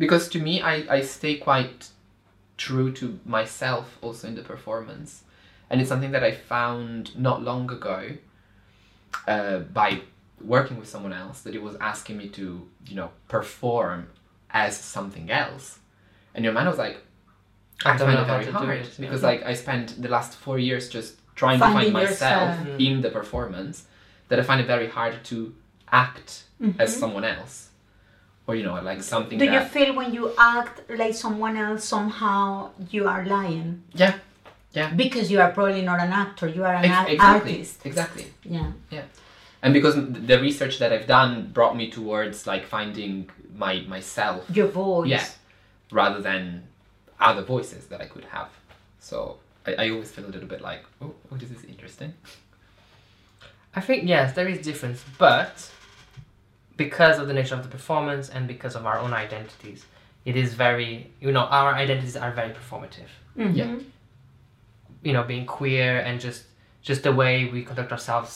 Because to me, I, I stay quite true to myself also in the performance. And it's something that I found not long ago uh, by working with someone else that it was asking me to, you know, perform as something else. And your man was like, I I, don't find know it how very to do hard it, yeah. because like I spent the last four years just trying Finding to find myself yourself. in the performance that I find it very hard to act as Mm-hmm. someone else or you know like something do you feel when you act like someone else somehow you are lying? Yeah yeah. Because you are probably not an actor you are an Ex- exactly artist. exactly. Yeah. Yeah. And because the research that I've done brought me towards like finding my myself. Your voice. Yeah. Rather than other voices that I could have. So I, I always feel a little bit like oh, oh this is interesting. I think yes, there is difference, but because of the nature of the performance and because of our own identities, it is very you know our identities are very performative. Mhm. Yeah. You know, being queer and just just the way we conduct ourselves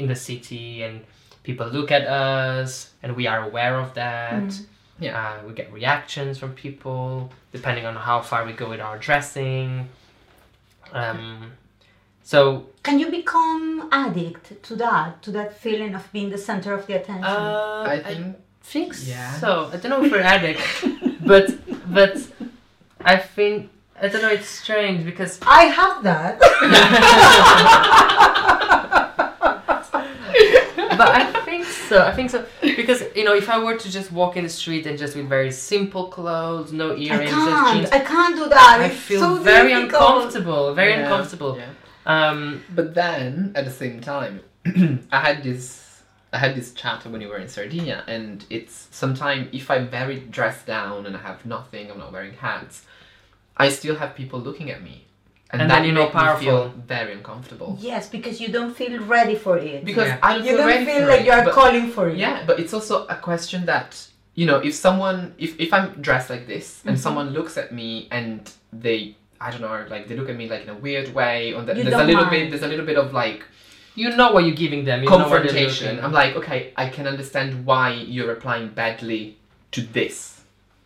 in the city and people look at us and we are aware of that. Yeah. Uh, we get reactions from people depending on how far we go with our dressing. Um, so can you become addict to that to that feeling of being the center of the attention uh, I think think Yeah. so. I don't know if we're addict, but but I think I don't know. It's strange because i have that but I think so. I think so because you know if I were to just walk in the street and just with very simple clothes, no i earrings, I can't jeans, i can't do that I it's feel so very difficult. uncomfortable. Very Yeah, uncomfortable. yeah. Um, But then, at the same time, I had this I had this chat when we were in Sardinia, and it's sometimes if I'm very dressed down and I have nothing, I'm not wearing hats, I still have people looking at me, and, And that then you know make me feel very uncomfortable. Yes, because you don't feel ready for it. Because Yeah. I don't you feel don't ready feel for like it, you are but- calling for it. Yeah, but it's also a question that you know, if someone, if if I'm dressed like this and Mhm. someone looks at me and they, I don't know, like they look at me like in a weird way, or the, You there's a don't little mind. bit, there's a little bit of like You know what you're giving them. You know what they're confrontation. looking. I'm like, okay, I can understand why you're replying badly to this,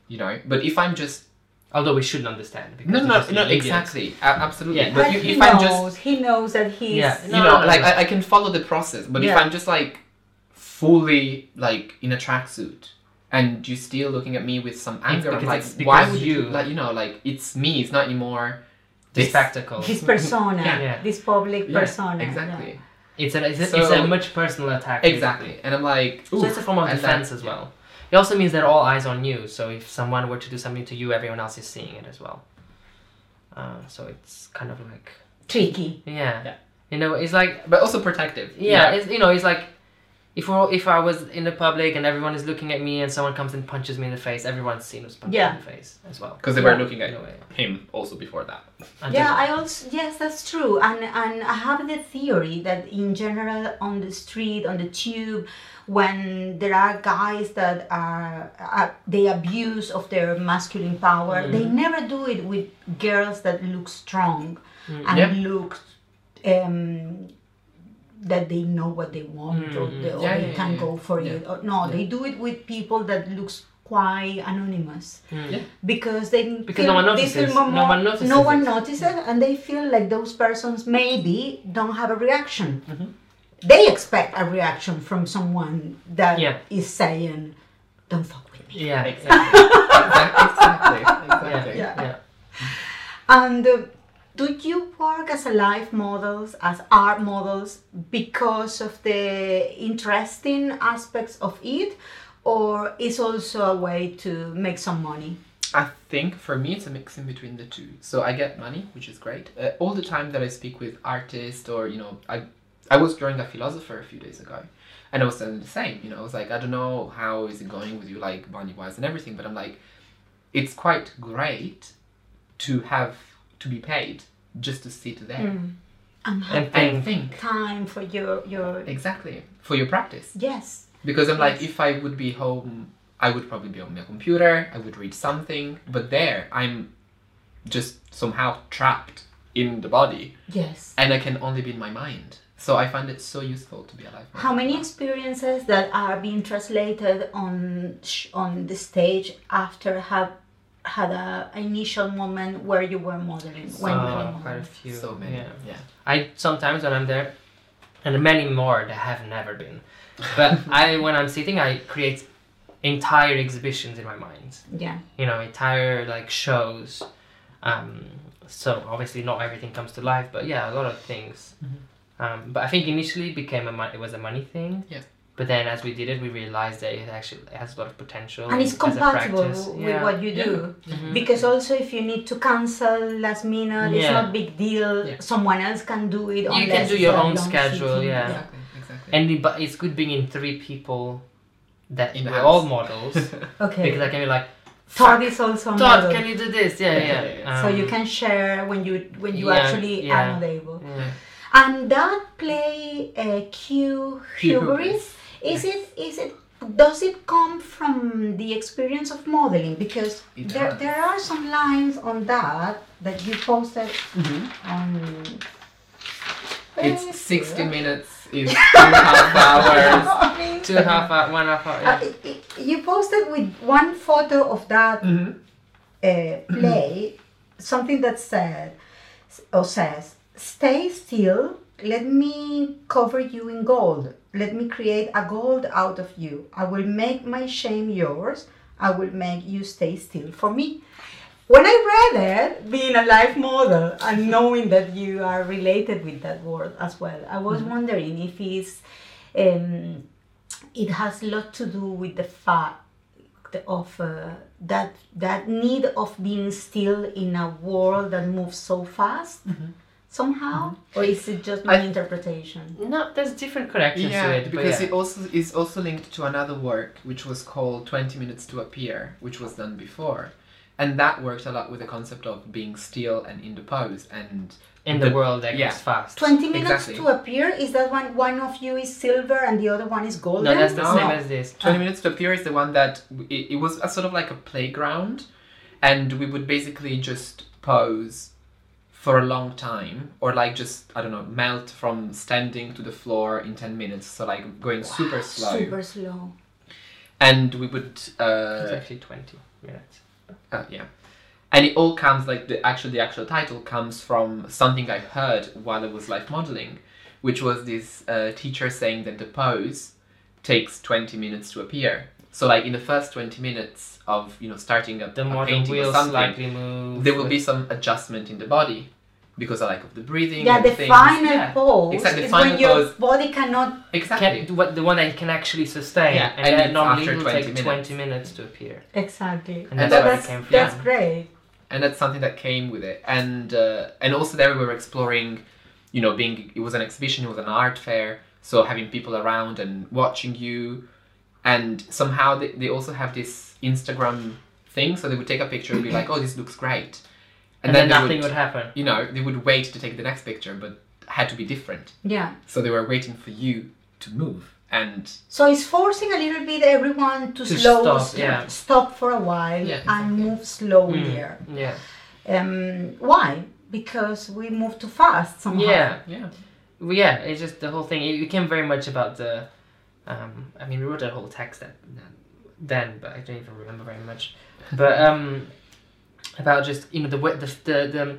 you know. But if I'm just Although we shouldn't understand. Because no, we're no, just no, idiots. exactly, a- absolutely. Yeah. But But if, he if knows. I'm just he knows that he's. Yeah. you know, no, no, like. I, I can follow the process, but if I'm just like fully like in a tracksuit and you're still looking at me with some anger, I'm because like, it's why would you, you- like you know like it's me, it's not anymore The this. spectacle. His persona, Yeah. Yeah. this public Yeah, persona. exactly, It's a, it's, a, So- it's a much personal attack. exactly, and I'm like, So it's a form of and defense that- as well. It also means that all eyes on you. So if someone were to do something to you, everyone else is seeing it as well. Uh, so it's kind of like Tricky. yeah. Yeah. You know, it's like but also protective. yeah, It's, you know, it's like if we're, if I was in the public and everyone is looking at me and someone comes and punches me in the face, everyone's seen who's punching Yeah. in the face as well. because they Yeah. were looking at In a way. him also before that. And Yeah, just- I also yes, that's true, and and I have the theory that in general on the street, on the tube, when there are guys that are, are they abuse of their masculine power, mm-hmm. they never do it with girls that look strong mm. and Yeah. look um, that they know what they want or, they, or Yeah, they yeah, can yeah, go for yeah. it. Or, no, they do it with people that looks quite anonymous Mm. Yeah. because they Because feel, no one notices. more, No one notices no one it. notices and they feel like those persons maybe don't have a reaction Mm-hmm. they expect a reaction from someone that is Yeah. saying don't fuck with me Yeah. Exactly, exactly, exactly. Yeah. Yeah. yeah. and uh, do you work as a life models as art models because of the interesting aspects of it or is also a way to make some money I think for me it's a mix in between the two. So I get money, which is great. Uh, all the time that I speak with artists or you know, I I was drawing a philosopher a few days ago, and I was saying the same. You know, I was like, I don't know how is it going with you, like money wise and everything, but I'm like, it's quite great to have to be paid just to sit there mm. and And and think. time for your your exactly for your practice. yes Because I'm like, if I would be home, I would probably be on my computer, I would read something, but there, I'm just somehow trapped in the body, yes and I can only be in my mind. So I find it so useful to be alive. How many experiences that are being translated on sh- on the stage after have had a initial moment where you were modeling? when you were Uh, modeling? quite a few. So many. Yeah. Yeah. I sometimes when I'm there, and many more that have never been. But I when I'm sitting, I create entire exhibitions in my mind. Yeah. You know, entire like shows. Um, so obviously not everything comes to life, but yeah, a lot of things. Um, but I think initially it became a mon- it was a money thing. Yeah. But then as we did it, we realized that it actually has a lot of potential. And it's as a compatible with Yeah. what you do. Mhm. Because also if you need to cancel last minute, it's Yeah. not big deal. Yeah. Someone else can do it. You can do it's your own schedule, sitting. yeah. Exactly. Exactly. And it- but it's good being in three people that In we're all models Okay. because I can be like, Todd is also a Todd, model. can you do this? Yeah, yeah. Yeah, so Um, you can share when you when you yeah, actually yeah. are not able. yeah. And that play, uh, Q Hubris, is it is it does it come from the experience of modeling? Because It there does. there are some lines on that that you posted Mhm. on. It's it? 60 minutes, is two half hours. Two half hour, one half hour. uh, Yeah. it- it- you posted with one photo of that Mhm. uh, play something that said or says stay still let me cover you in gold let me create a gold out of you. I will make my shame yours. I will make you stay still for me. When i read it being a life model and knowing that you are related with that word as well i was wondering if it's um, it has a lot to do with the fact of uh, that that need of being still in a world that moves so fast somehow, mm-hmm. or is it just my I- interpretation? No, there's different connections Yeah, to it. because yeah. it also is also linked to another work which was called Twenty Minutes to Appear, which was done before, and that worked a lot with the concept of being still and in the pose. And in the, the- world that yeah. goes fast. 20 minutes Exactly. to appear is that one one of you is silver and the other one is golden? No, that's the No. same as this. Twenty Minutes to Appear is the one that it, it was a sort of like a playground, and we would basically just pose for a long time, or like just I don't know, melt from standing to the floor in ten minutes. So like going super slow, Super slow. and we would. It's Uh, actually 20 minutes. Uh, yeah. And it all comes like the actual the actual title comes from something I heard while I was life modeling, which was this uh, teacher saying that the pose takes twenty minutes to appear. So like in the first twenty minutes of you know starting up The a more the painting or something, slightly move. there will be some adjustment in the body because of like of the breathing. Yeah, and the things. final Yeah, pose Exactly, the is final when your pose. body cannot. exactly. Can, what, the one that can actually sustain. Yeah, and, and that it's normally after will 20 take minutes. 20 minutes to appear. Exactly. And And that's where it that's, came from. that's great. and that's something that came with it and uh, and also there we were exploring you know being it was an exhibition it was an art fair so having people around and watching you and somehow they, they also have this instagram thing so they would take a picture and be like oh this looks great And, then, they nothing would, happen. you know they would wait to take the next picture but had to be different Yeah. so they were waiting for you to move and So it's forcing a little bit everyone to, To slow, stop, st- yeah. stop for a while Yeah, and exactly. move slowly. Mm, yeah. Um, why? Because we move too fast somehow. Yeah. yeah Well, yeah, it's just the whole thing. It became very much about the. Um, I mean, we wrote a whole text that, then, but I don't even remember very much. But um, about just you know the the the the,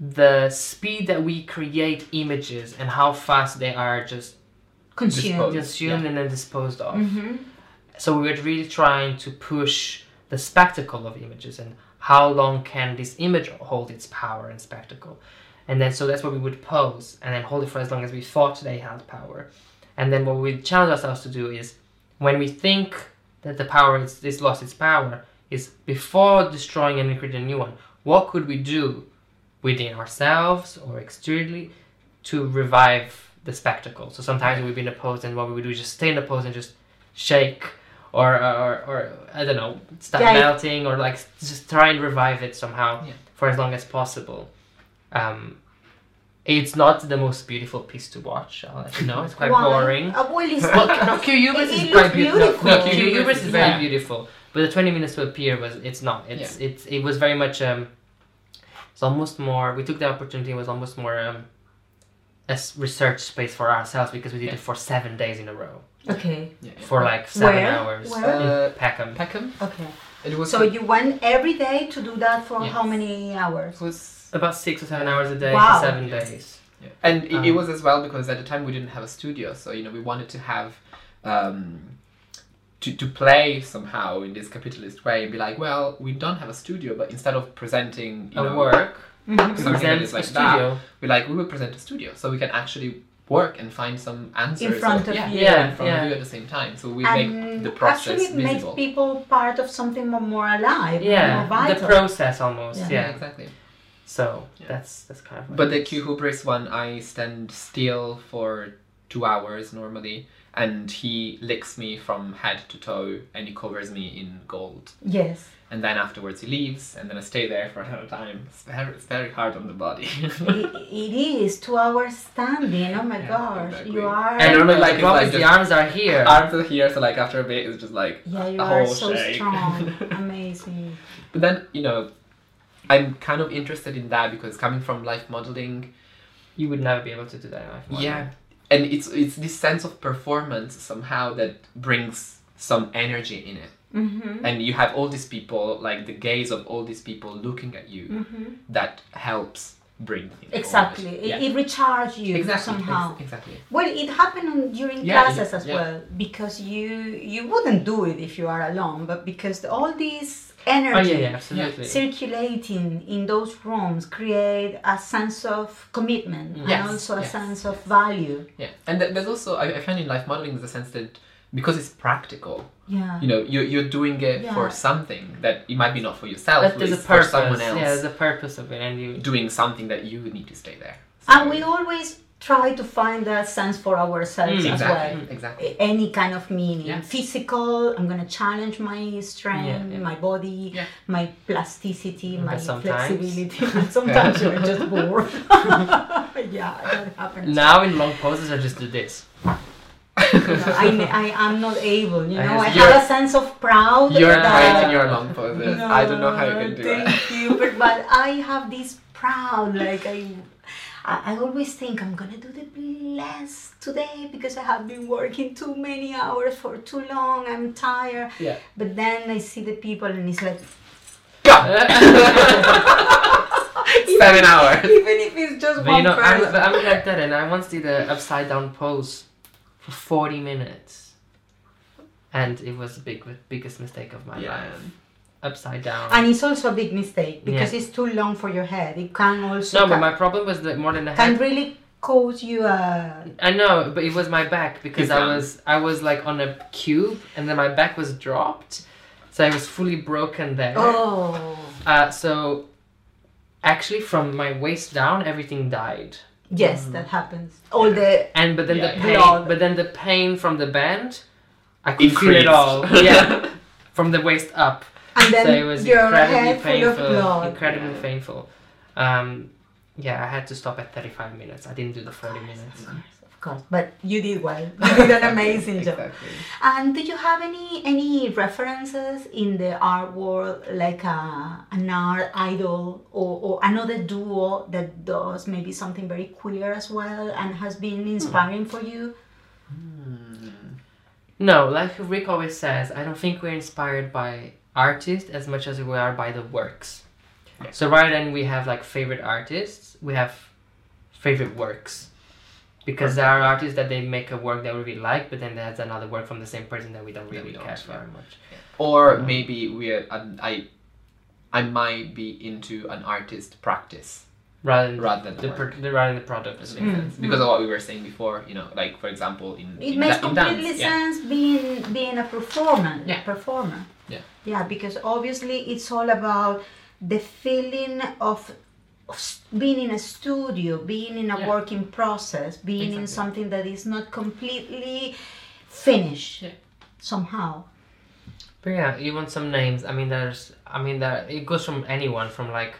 the speed that we create images and how fast they are just Consume. Dispose. consumed and then disposed of. hmm So we were really trying to push the spectacle of images and how long can this image hold its power and spectacle. And then so that's what we would pose and then hold it for as long as we thought they had power. And then what we challenge ourselves to do is when we think that the power is, is lost its power, is before destroying and creating a new one, what could we do within ourselves or externally to revive the spectacle? So sometimes we'd be in a pose and what we would do is just stay in the pose and just shake or or, or I don't know, stop Yeah, melting or like just try and revive it somehow Yeah. for as long as possible. Um, it's not the most beautiful piece to watch. I'll let you know. It's quite Why? boring. Uh, well, it's well, no, Cubus It- is it quite looks beautiful. beautiful. No, No, Q Cubus Cubus is is very yeah. beautiful, but the twenty minutes to appear was it's not. It's it's it was very much um. It's almost more. We took the opportunity. It was almost more um. A s- research space for ourselves because we did Yeah. it for seven days in a row okay. yeah, yeah. for like seven Where? hours Where? Uh, Peckham. Peckham Okay. it was So you went every day to do that for Yes. how many hours? it was About six or seven hours a day Wow. for seven days. Yeah. And it, it Um, was as well because at the time we didn't have a studio, so you know we wanted to have um, to to play somehow in this capitalist way and be like, well, we don't have a studio, but instead of presenting you A know, work something that presents is like that, studio. we like we will present a studio, so we can actually work and find some answers in front or- of yeah, you. Yeah, in front yeah. of you at the same time. So we And make the process actually it makes people part of something more, more alive, Yeah, more the process almost. Yeah. Yeah. exactly. So Yeah. that's that's kind of. But the is. Q Hubris one, I stand still for two hours normally, and he licks me from head to toe, and he covers me in gold. yes. And then afterwards he leaves, and then I stay there for a another time. It's very, it's very hard on the body. it, it is two hours standing. Oh my Yeah, gosh, exactly. you are. And normally, Like, like, like the arms are here. Arms are here, so like after a bit, it's just like yeah, you a are whole so shake. strong. Amazing. But then you know, I'm kind of interested in that because coming from life modeling, you would never be able to do that in life. model. Yeah, and it's it's this sense of performance somehow that brings some energy in it. Mm-hmm. and you have all these people like the gaze of all these people looking at you Mm-hmm. that helps bring things Exactly. It, yeah. it recharges you exactly somehow. ex- exactly Well, it happened during Yeah, classes yeah, as yeah. well because you you wouldn't do it if you are alone, but because all this Oh energy yeah, yeah, absolutely. circulating in those rooms create a sense of commitment Yes, and also a yes, sense of value. yeah and th- there's also I, I find in life modeling there's a sense that because it's practical. Yeah. You know, you're, you're doing it Yeah. for something that it might be not for yourself, But there's a purpose. someone else Yeah, there's a purpose of it, and you. doing something that you need to stay there. And we always try to find that sense for ourselves Mm, as exactly, well. exactly. A- Any kind of meaning. Yeah. Physical, I'm gonna challenge my strength, Yeah, yeah. my body, my plasticity, my sometimes- flexibility. Sometimes you're just bored. yeah, that happens. Now in long poses, I just do this. I, I am not able, you know. I just- have a sense of proud. You're that- in your long poses. I don't know how you can do thank it. Thank you, but, but I have this proud, like I, I, I always think I'm gonna do the less today because I have been working too many hours for too long. I'm tired. Yeah. But then I see the people and it's like Seven hours. even if it's just But one you know, I'm, person. but I'm like that, and I once did a upside down pose for 40 minutes, and it was the big biggest mistake of my Yeah. life. Upside down. and it's also a big mistake because Yeah. it's too long for your head. It can also no, but my problem was that more than the head. can head. really cause you a I know, but it was my back because I was I was like on a cube, and then my back was dropped, so I was fully broken there. oh Uh, so actually, from my waist down, everything died. yes that happens. All the And but then Yeah, the pain, Blood. but then the pain from the band, I could feel it all. Yeah, from the waist up. And then so it was your incredibly head full of painful. blood. Incredibly Yeah. painful. Um, yeah, I had to stop at thirty-five minutes. I didn't do the forty minutes. Of course, but you did well. You did an amazing job. And do you have any any references in the art world, like a, an art idol or, or another duo that does maybe something very queer as well and has been hmm. inspiring for you? Hmm. No, like Rick always says, I don't think we're inspired by artists as much as we are by the works. So rather than we have like favorite artists, we have favorite works. Because there are artists that they make a work that we really like, but then there's another work from the same person that we don't really care yeah. very much. Or Yeah. maybe we're um, I I might be into an artist practice Rather than rather than the, the, work. pro- the rather than the product. Does as it make sense? Because of what we were saying before, you know, like for example in, It in, makes da- in completely dance, yeah. sense being being a performer. Yeah. Performer. Yeah. Yeah, because obviously it's all about the feeling of, of being in a studio, being in a Yeah. working process, being in something that is not completely finished Yeah. somehow. But yeah, you want some names. I mean, there's. I mean, there it goes from anyone from like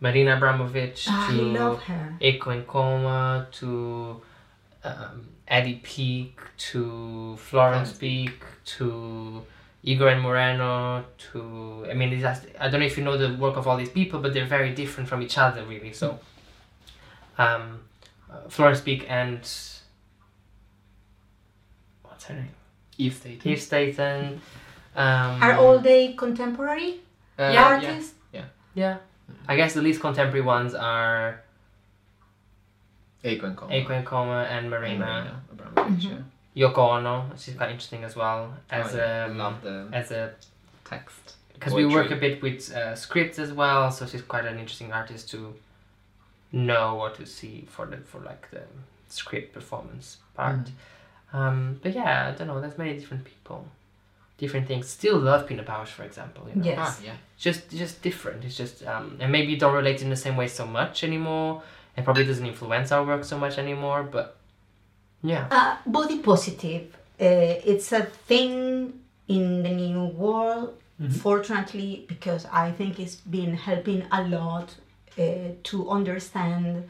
Marina Abramovic I to love her. Eiko and Koma to um, Eddie Peake to Florence Peake to Igor and Moreno to I mean it's just, I don't know if you know the work of all these people but they're very different from each other really so um, uh, Florence Peake and what's her name Eve Stainton. Eve Stainton um, Are all they contemporary Uh, Yeah. artists? yeah I guess the least contemporary ones are Eiko and and Koma and And Marina Abramovic, Mhm. yeah. Yoko Ono she's quite interesting as well as Oh, yeah. I um, love the as a text. because we work a bit with uh, scripts as well so she's quite an interesting artist to know or to see for the for like the script performance part Mm. um, but yeah I don't know there's many different people different things still love Pina Bausch for example you know? Yes. Ah, yeah. just just different it's just um, and maybe you don't relate in the same way so much anymore and probably doesn't influence our work so much anymore but yeah Uh, body positive. Uh, it's a thing in the new world, Mhm. fortunately, because I think it's been helping a lot uh, to understand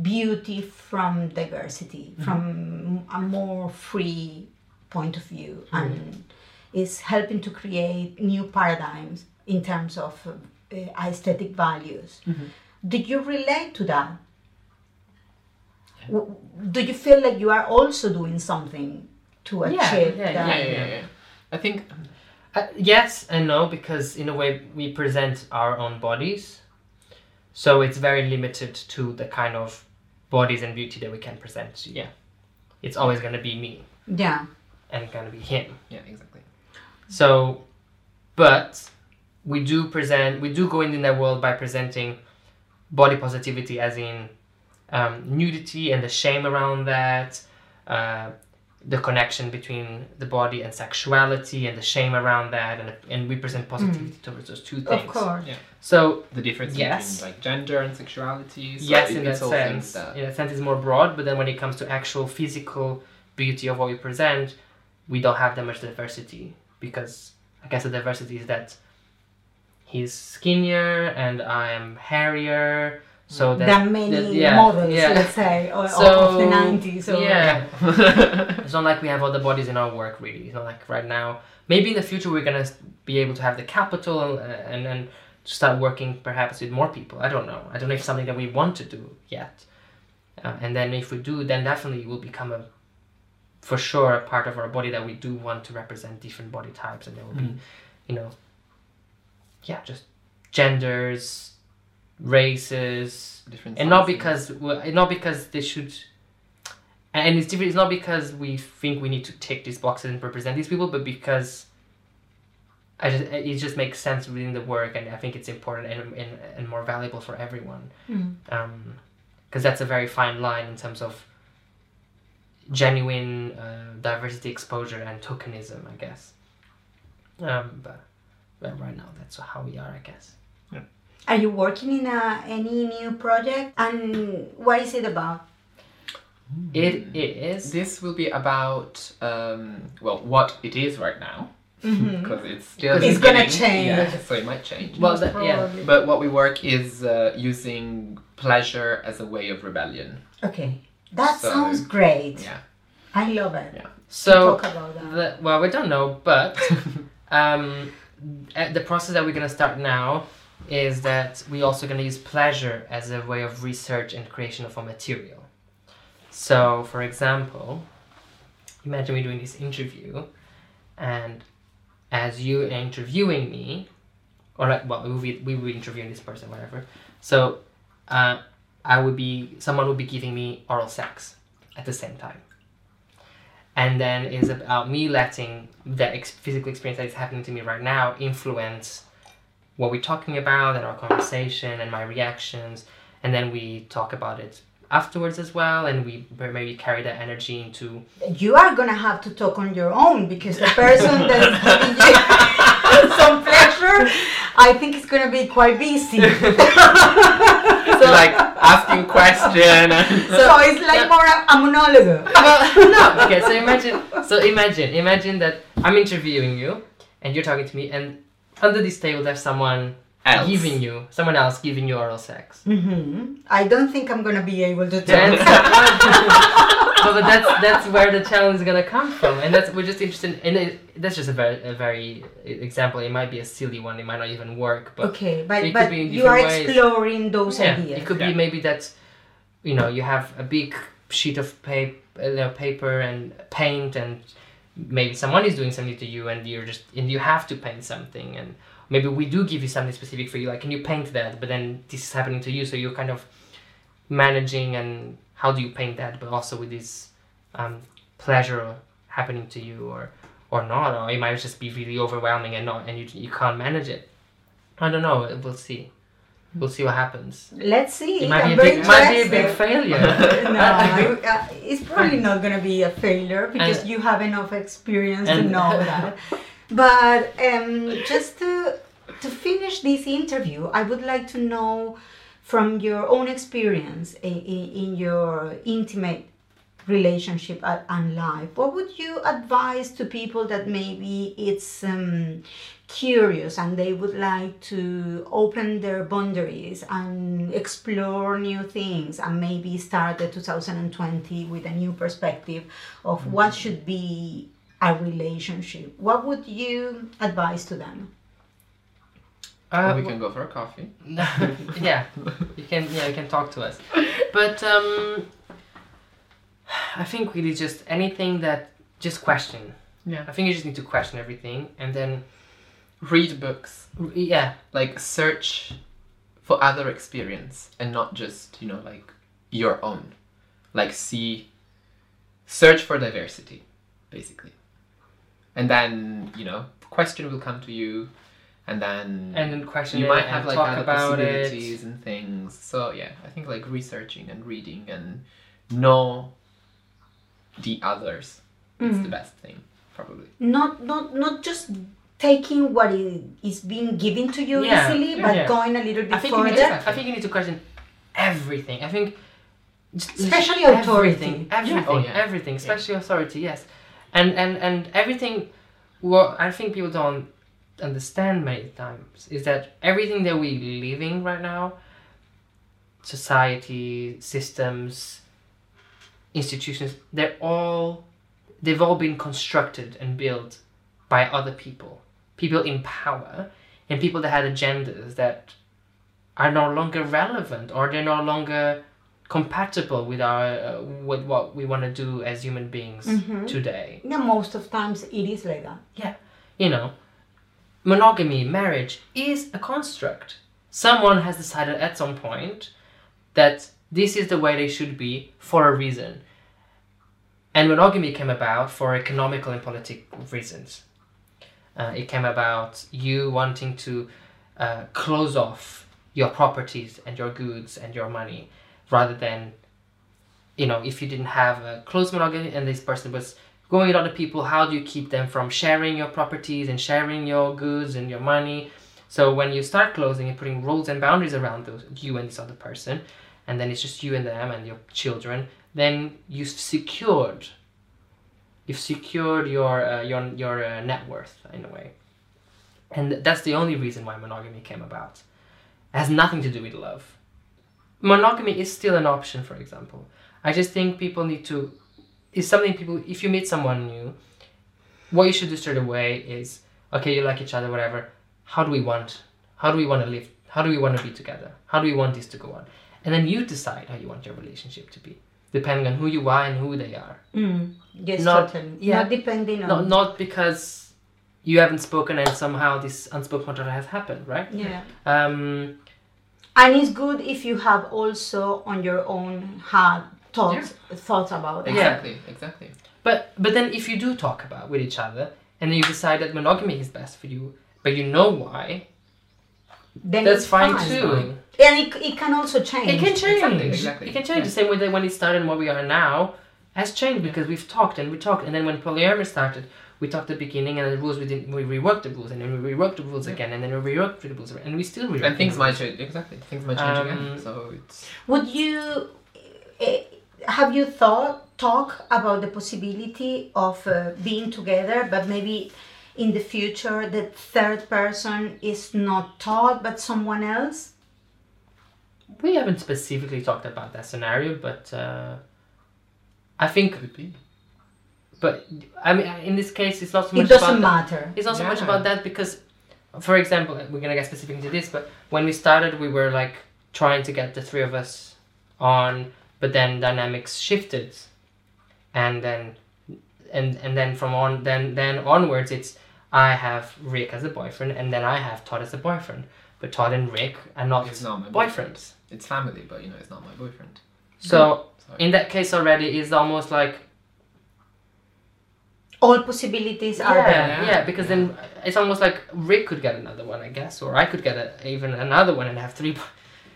beauty from diversity, from a more free point of view, and is helping to create new paradigms in terms of uh, aesthetic values. Did you relate to that? W- Do you feel like you are also doing something to achieve yeah, that? Yeah, yeah, yeah, yeah. I think Uh, yes and no, because in a way we present our own bodies, so it's very limited to the kind of bodies and beauty that we can present. Yeah, it's always gonna be me Yeah. and gonna be him. yeah, exactly. So, but we do present, we do go in that world by presenting body positivity, as in um, nudity and the shame around that, uh, the connection between the body and sexuality and the shame around that and, and we present positivity towards those two things Of course. so The difference Yes. between like gender and sexuality. So yes it- in that it's all things sense that in that sense it's more broad but then when it comes to actual physical beauty of what we present we don't have that much diversity because i guess the diversity is that he's skinnier and i am hairier so that Than many that- yeah, models, yeah. let's say, or, So, of the 90s. Or, yeah. It's not like we have other bodies in our work really. It's not like right now. Maybe in the future we're gonna be able to have the capital uh, and then start working perhaps with more people. I don't know. I don't know if it's something that we want to do yet. Uh, and then if we do then definitely it will become a for sure a part of our body that we do want to represent different body types and there will be Mm. you know yeah just genders races different and not because well, and not because they should and it's different it's not because we think we need to tick these boxes and represent these people but because I just, it just makes sense within the work and I think it's important and, and, and more valuable for everyone. Because that's a very fine line in terms of genuine uh, diversity exposure and tokenism I guess. Um, but, but right now that's how we are I guess Are you working in a, any new project? And what is it about? it is This will be about um, well what it is right now because it's still It's gonna change. Yeah, so it might change. well that, yeah But what we work is uh, using pleasure as a way of rebellion. Okay, that So- sounds great. Yeah. I love it. Yeah. so Talk about that. The, well, we don't know, but um, uh, the process that we're gonna start now is that we also gonna use pleasure as a way of research and creation of a material. So, for example, imagine we're doing this interview, and as you are interviewing me, or like, well, we will be, we will be interviewing this person, whatever. So, uh, I would be someone would be giving me oral sex at the same time and then it's about me letting the ex- physical experience that is happening to me right now influence what we're talking about and our conversation and my reactions and then we talk about it afterwards as well and we maybe carry that energy into You are gonna have to talk on your own because the person that is giving you some pleasure, I think is gonna be quite busy. So like asking question so it's like more a, a monologue. well no okay so imagine so imagine imagine that i'm interviewing you and you're talking to me and under this table there's someone else. giving you someone else giving you oral sex hmm I don't think I'm gonna be able to That's, talk. no, but that's that's where the challenge is gonna come from, and that's we're just interested. In it, that's just a very a very example. It might be a silly one. It might not even work, but okay, but, it could but be you are ways. exploring those yeah, ideas. it could Yeah. be maybe that you know you have a big sheet of paper, you paper and paint, and maybe someone is doing something to you, and you're just and you have to paint something, and maybe we do give you something specific for you, like can you paint that? But then this is happening to you, so you're kind of managing and how do you paint that, but also with this um, pleasure happening to you, or or not, or it might just be really overwhelming and not, and you you can't manage it. I don't know. We'll see. We'll see what happens. Let's see. It might be I'm a big, might be a big failure. no, uh, it's probably not going to be a failure because And- you have enough experience to know that. But um, just to to finish this interview, I would like to know from your own experience in, in, in your intimate relationship and life, what would you advise to people that maybe it's um, curious and they would like to open their boundaries and explore new things and maybe start the 2020 with a new perspective of what should be a relationship? What would you advise to them? Uh, we can go for a coffee. yeah, you can. Yeah, you can talk to us. But um, I think really just anything that just question. Yeah. I think you just need to question everything, and then Read books. yeah, Like search for other experience and not just, you know, like your own. Like see search for diversity, basically. And then, you know, question will come to you and then and then question you might and have like other possibilities it. and things. So yeah, I think like researching and reading and know the others is the mm. best thing, probably. Not not not just taking what i- being given to you Yeah, easily, yeah, but yeah. going a little bit I think you further. need to, I think you need to question everything. I think just- Especially everything, authority. everything, Oh, yeah. everything, especially authority. Yes, and and and everything. What I think people don't understand many times is that everything that we living right now, society, systems, institutions, they're all they've all been constructed and built by other people, people in power, and people that had agendas that are no longer relevant or they're no longer compatible with our uh, with what we want to do as human beings Mhm. today. Yeah, most of times it is like that. Yeah, You know, monogamy, marriage is a construct. Someone has decided at some point that this is the way they should be for a reason. And monogamy came about for economical and political reasons. Uh, it came about you wanting to uh, close off your properties and your goods and your money rather than, you know, if you didn't have a close monogamy and this person was going with other people, how do you keep them from sharing your properties and sharing your goods and your money? So when you start closing and putting rules and boundaries around those, you and this other person, and then it's just you and them and your children, then you've secured, you've secured your uh, your your uh, net worth in a way, and that's the only reason why monogamy came about. It has nothing to do with love. Monogamy is still an option, for example. I just think people need to is something people if you meet someone new what you should do straight away is okay you like each other whatever how do we want how do we want to live how do we want to be together how do we want this to go on and then you decide how you want your relationship to be depending on who you are and who they are Mm. Yes, Not- totally. yeah. Not depending on. not, not because you haven't spoken and somehow this unspoken contract has happened right Yeah. um And it's good if you have also on your own had thoughts thoughts about it. Yeah. Exactly, exactly. But but then if you do talk about with each other and then you decide that monogamy is best for you, but you know why, Then that's it's fine, fine. too. And it, it can also change. It can change. Exactly, exactly. It can change Yeah. the same way that when it started and where we are now has changed because we've talked and we talked and then when polyamory started, we talked at the beginning and the rules we didn't we reworked the rules and then we reworked the rules again and then we reworked the rules and we still rework And things might change. Exactly, things might change Um, again. So it's Would you eh, have you thought talk about the possibility of uh, being together, but maybe in the future the third person is not taught but someone else? We haven't specifically talked about that scenario, but uh, I think could be. but I mean in this case it's not so much. It doesn't about that. matter. It's not so much about that because, for example, we're gonna get specific into this, but when we started, we were like trying to get the three of us on, but then dynamics shifted, and then, and and then from on then then onwards, it's I have Rick as a boyfriend, and then I have Todd as a boyfriend, but Todd and Rick are not not my boyfriends. It's family, but you know, it's not my boyfriend. So Sorry. in that case already, it's almost like All possibilities are there. yeah, Yeah. because then it's almost like Rick could get another one, I guess, or I could get a, even another one and have three. bo-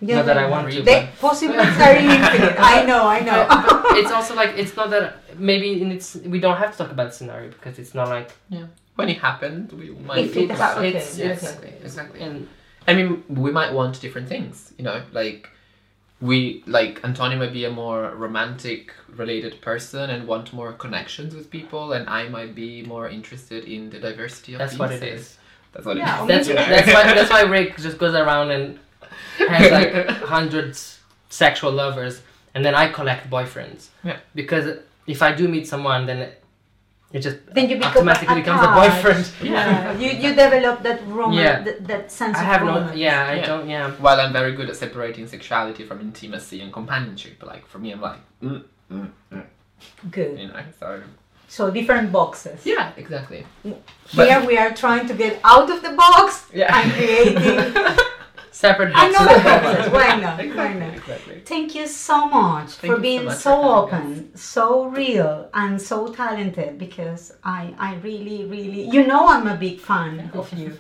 Not that I want to, The possibilities are infinite. I know, I know. but it's also like it's not that maybe in it's we don't have to talk about the scenario because it's not like yeah. When it happened, we might If it about it. happens, it's- Yeah, it's- exactly, exactly. and I mean, we might want different things, you know, like we like Antonio might be a more romantic related person and want more connections with people, and I might be more interested in the diversity of that's what it is. That's what Yeah, it is. That's you know? that's why that's why Rick just goes around and has like hundreds sexual lovers, and then I collect boyfriends. Yeah. Because if I do meet someone, then it, it just then you become automatically becomes a boyfriend. Yeah, you you develop that romance, Yeah. that, that sense I of have no. Yeah, I Yeah. don't. Yeah. While I'm very good at separating sexuality from intimacy and companionship, like for me, I'm like, mm, mm, mm, Good. you know, so So different boxes. yeah, exactly. Here we are trying to get out of the box Yeah. and creating Separate boxes. another boxes. Why not? Why not? exactly. Thank you so much Thank for so being so, having open, so real, and so talented. Because I, I really, really, you know, I'm a big fan of you.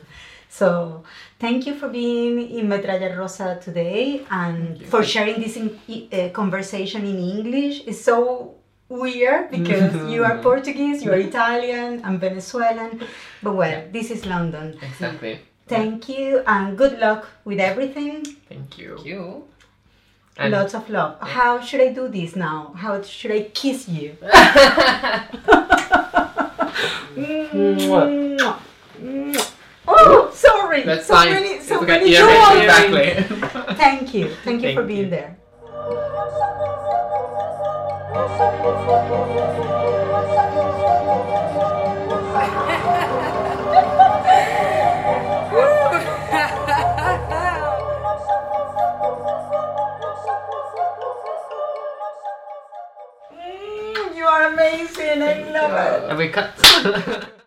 So thank you for being in Metralla Rosa today and for sharing this in, uh, conversation in English. It's so weird because you are Portuguese, you are Italian, I'm Venezuelan. But well, this is London. Exactly. Thank you and good luck with everything. Thank you. You. And Lots of love. How should I do this now? How should I kiss you? Mwah. Mwah. Oh, sorry. that's so fine. many, so It's okay. many Yeah, joys. exactly. Thank you. Thank you Thank for being you. there. are amazing. I love it. And we cut.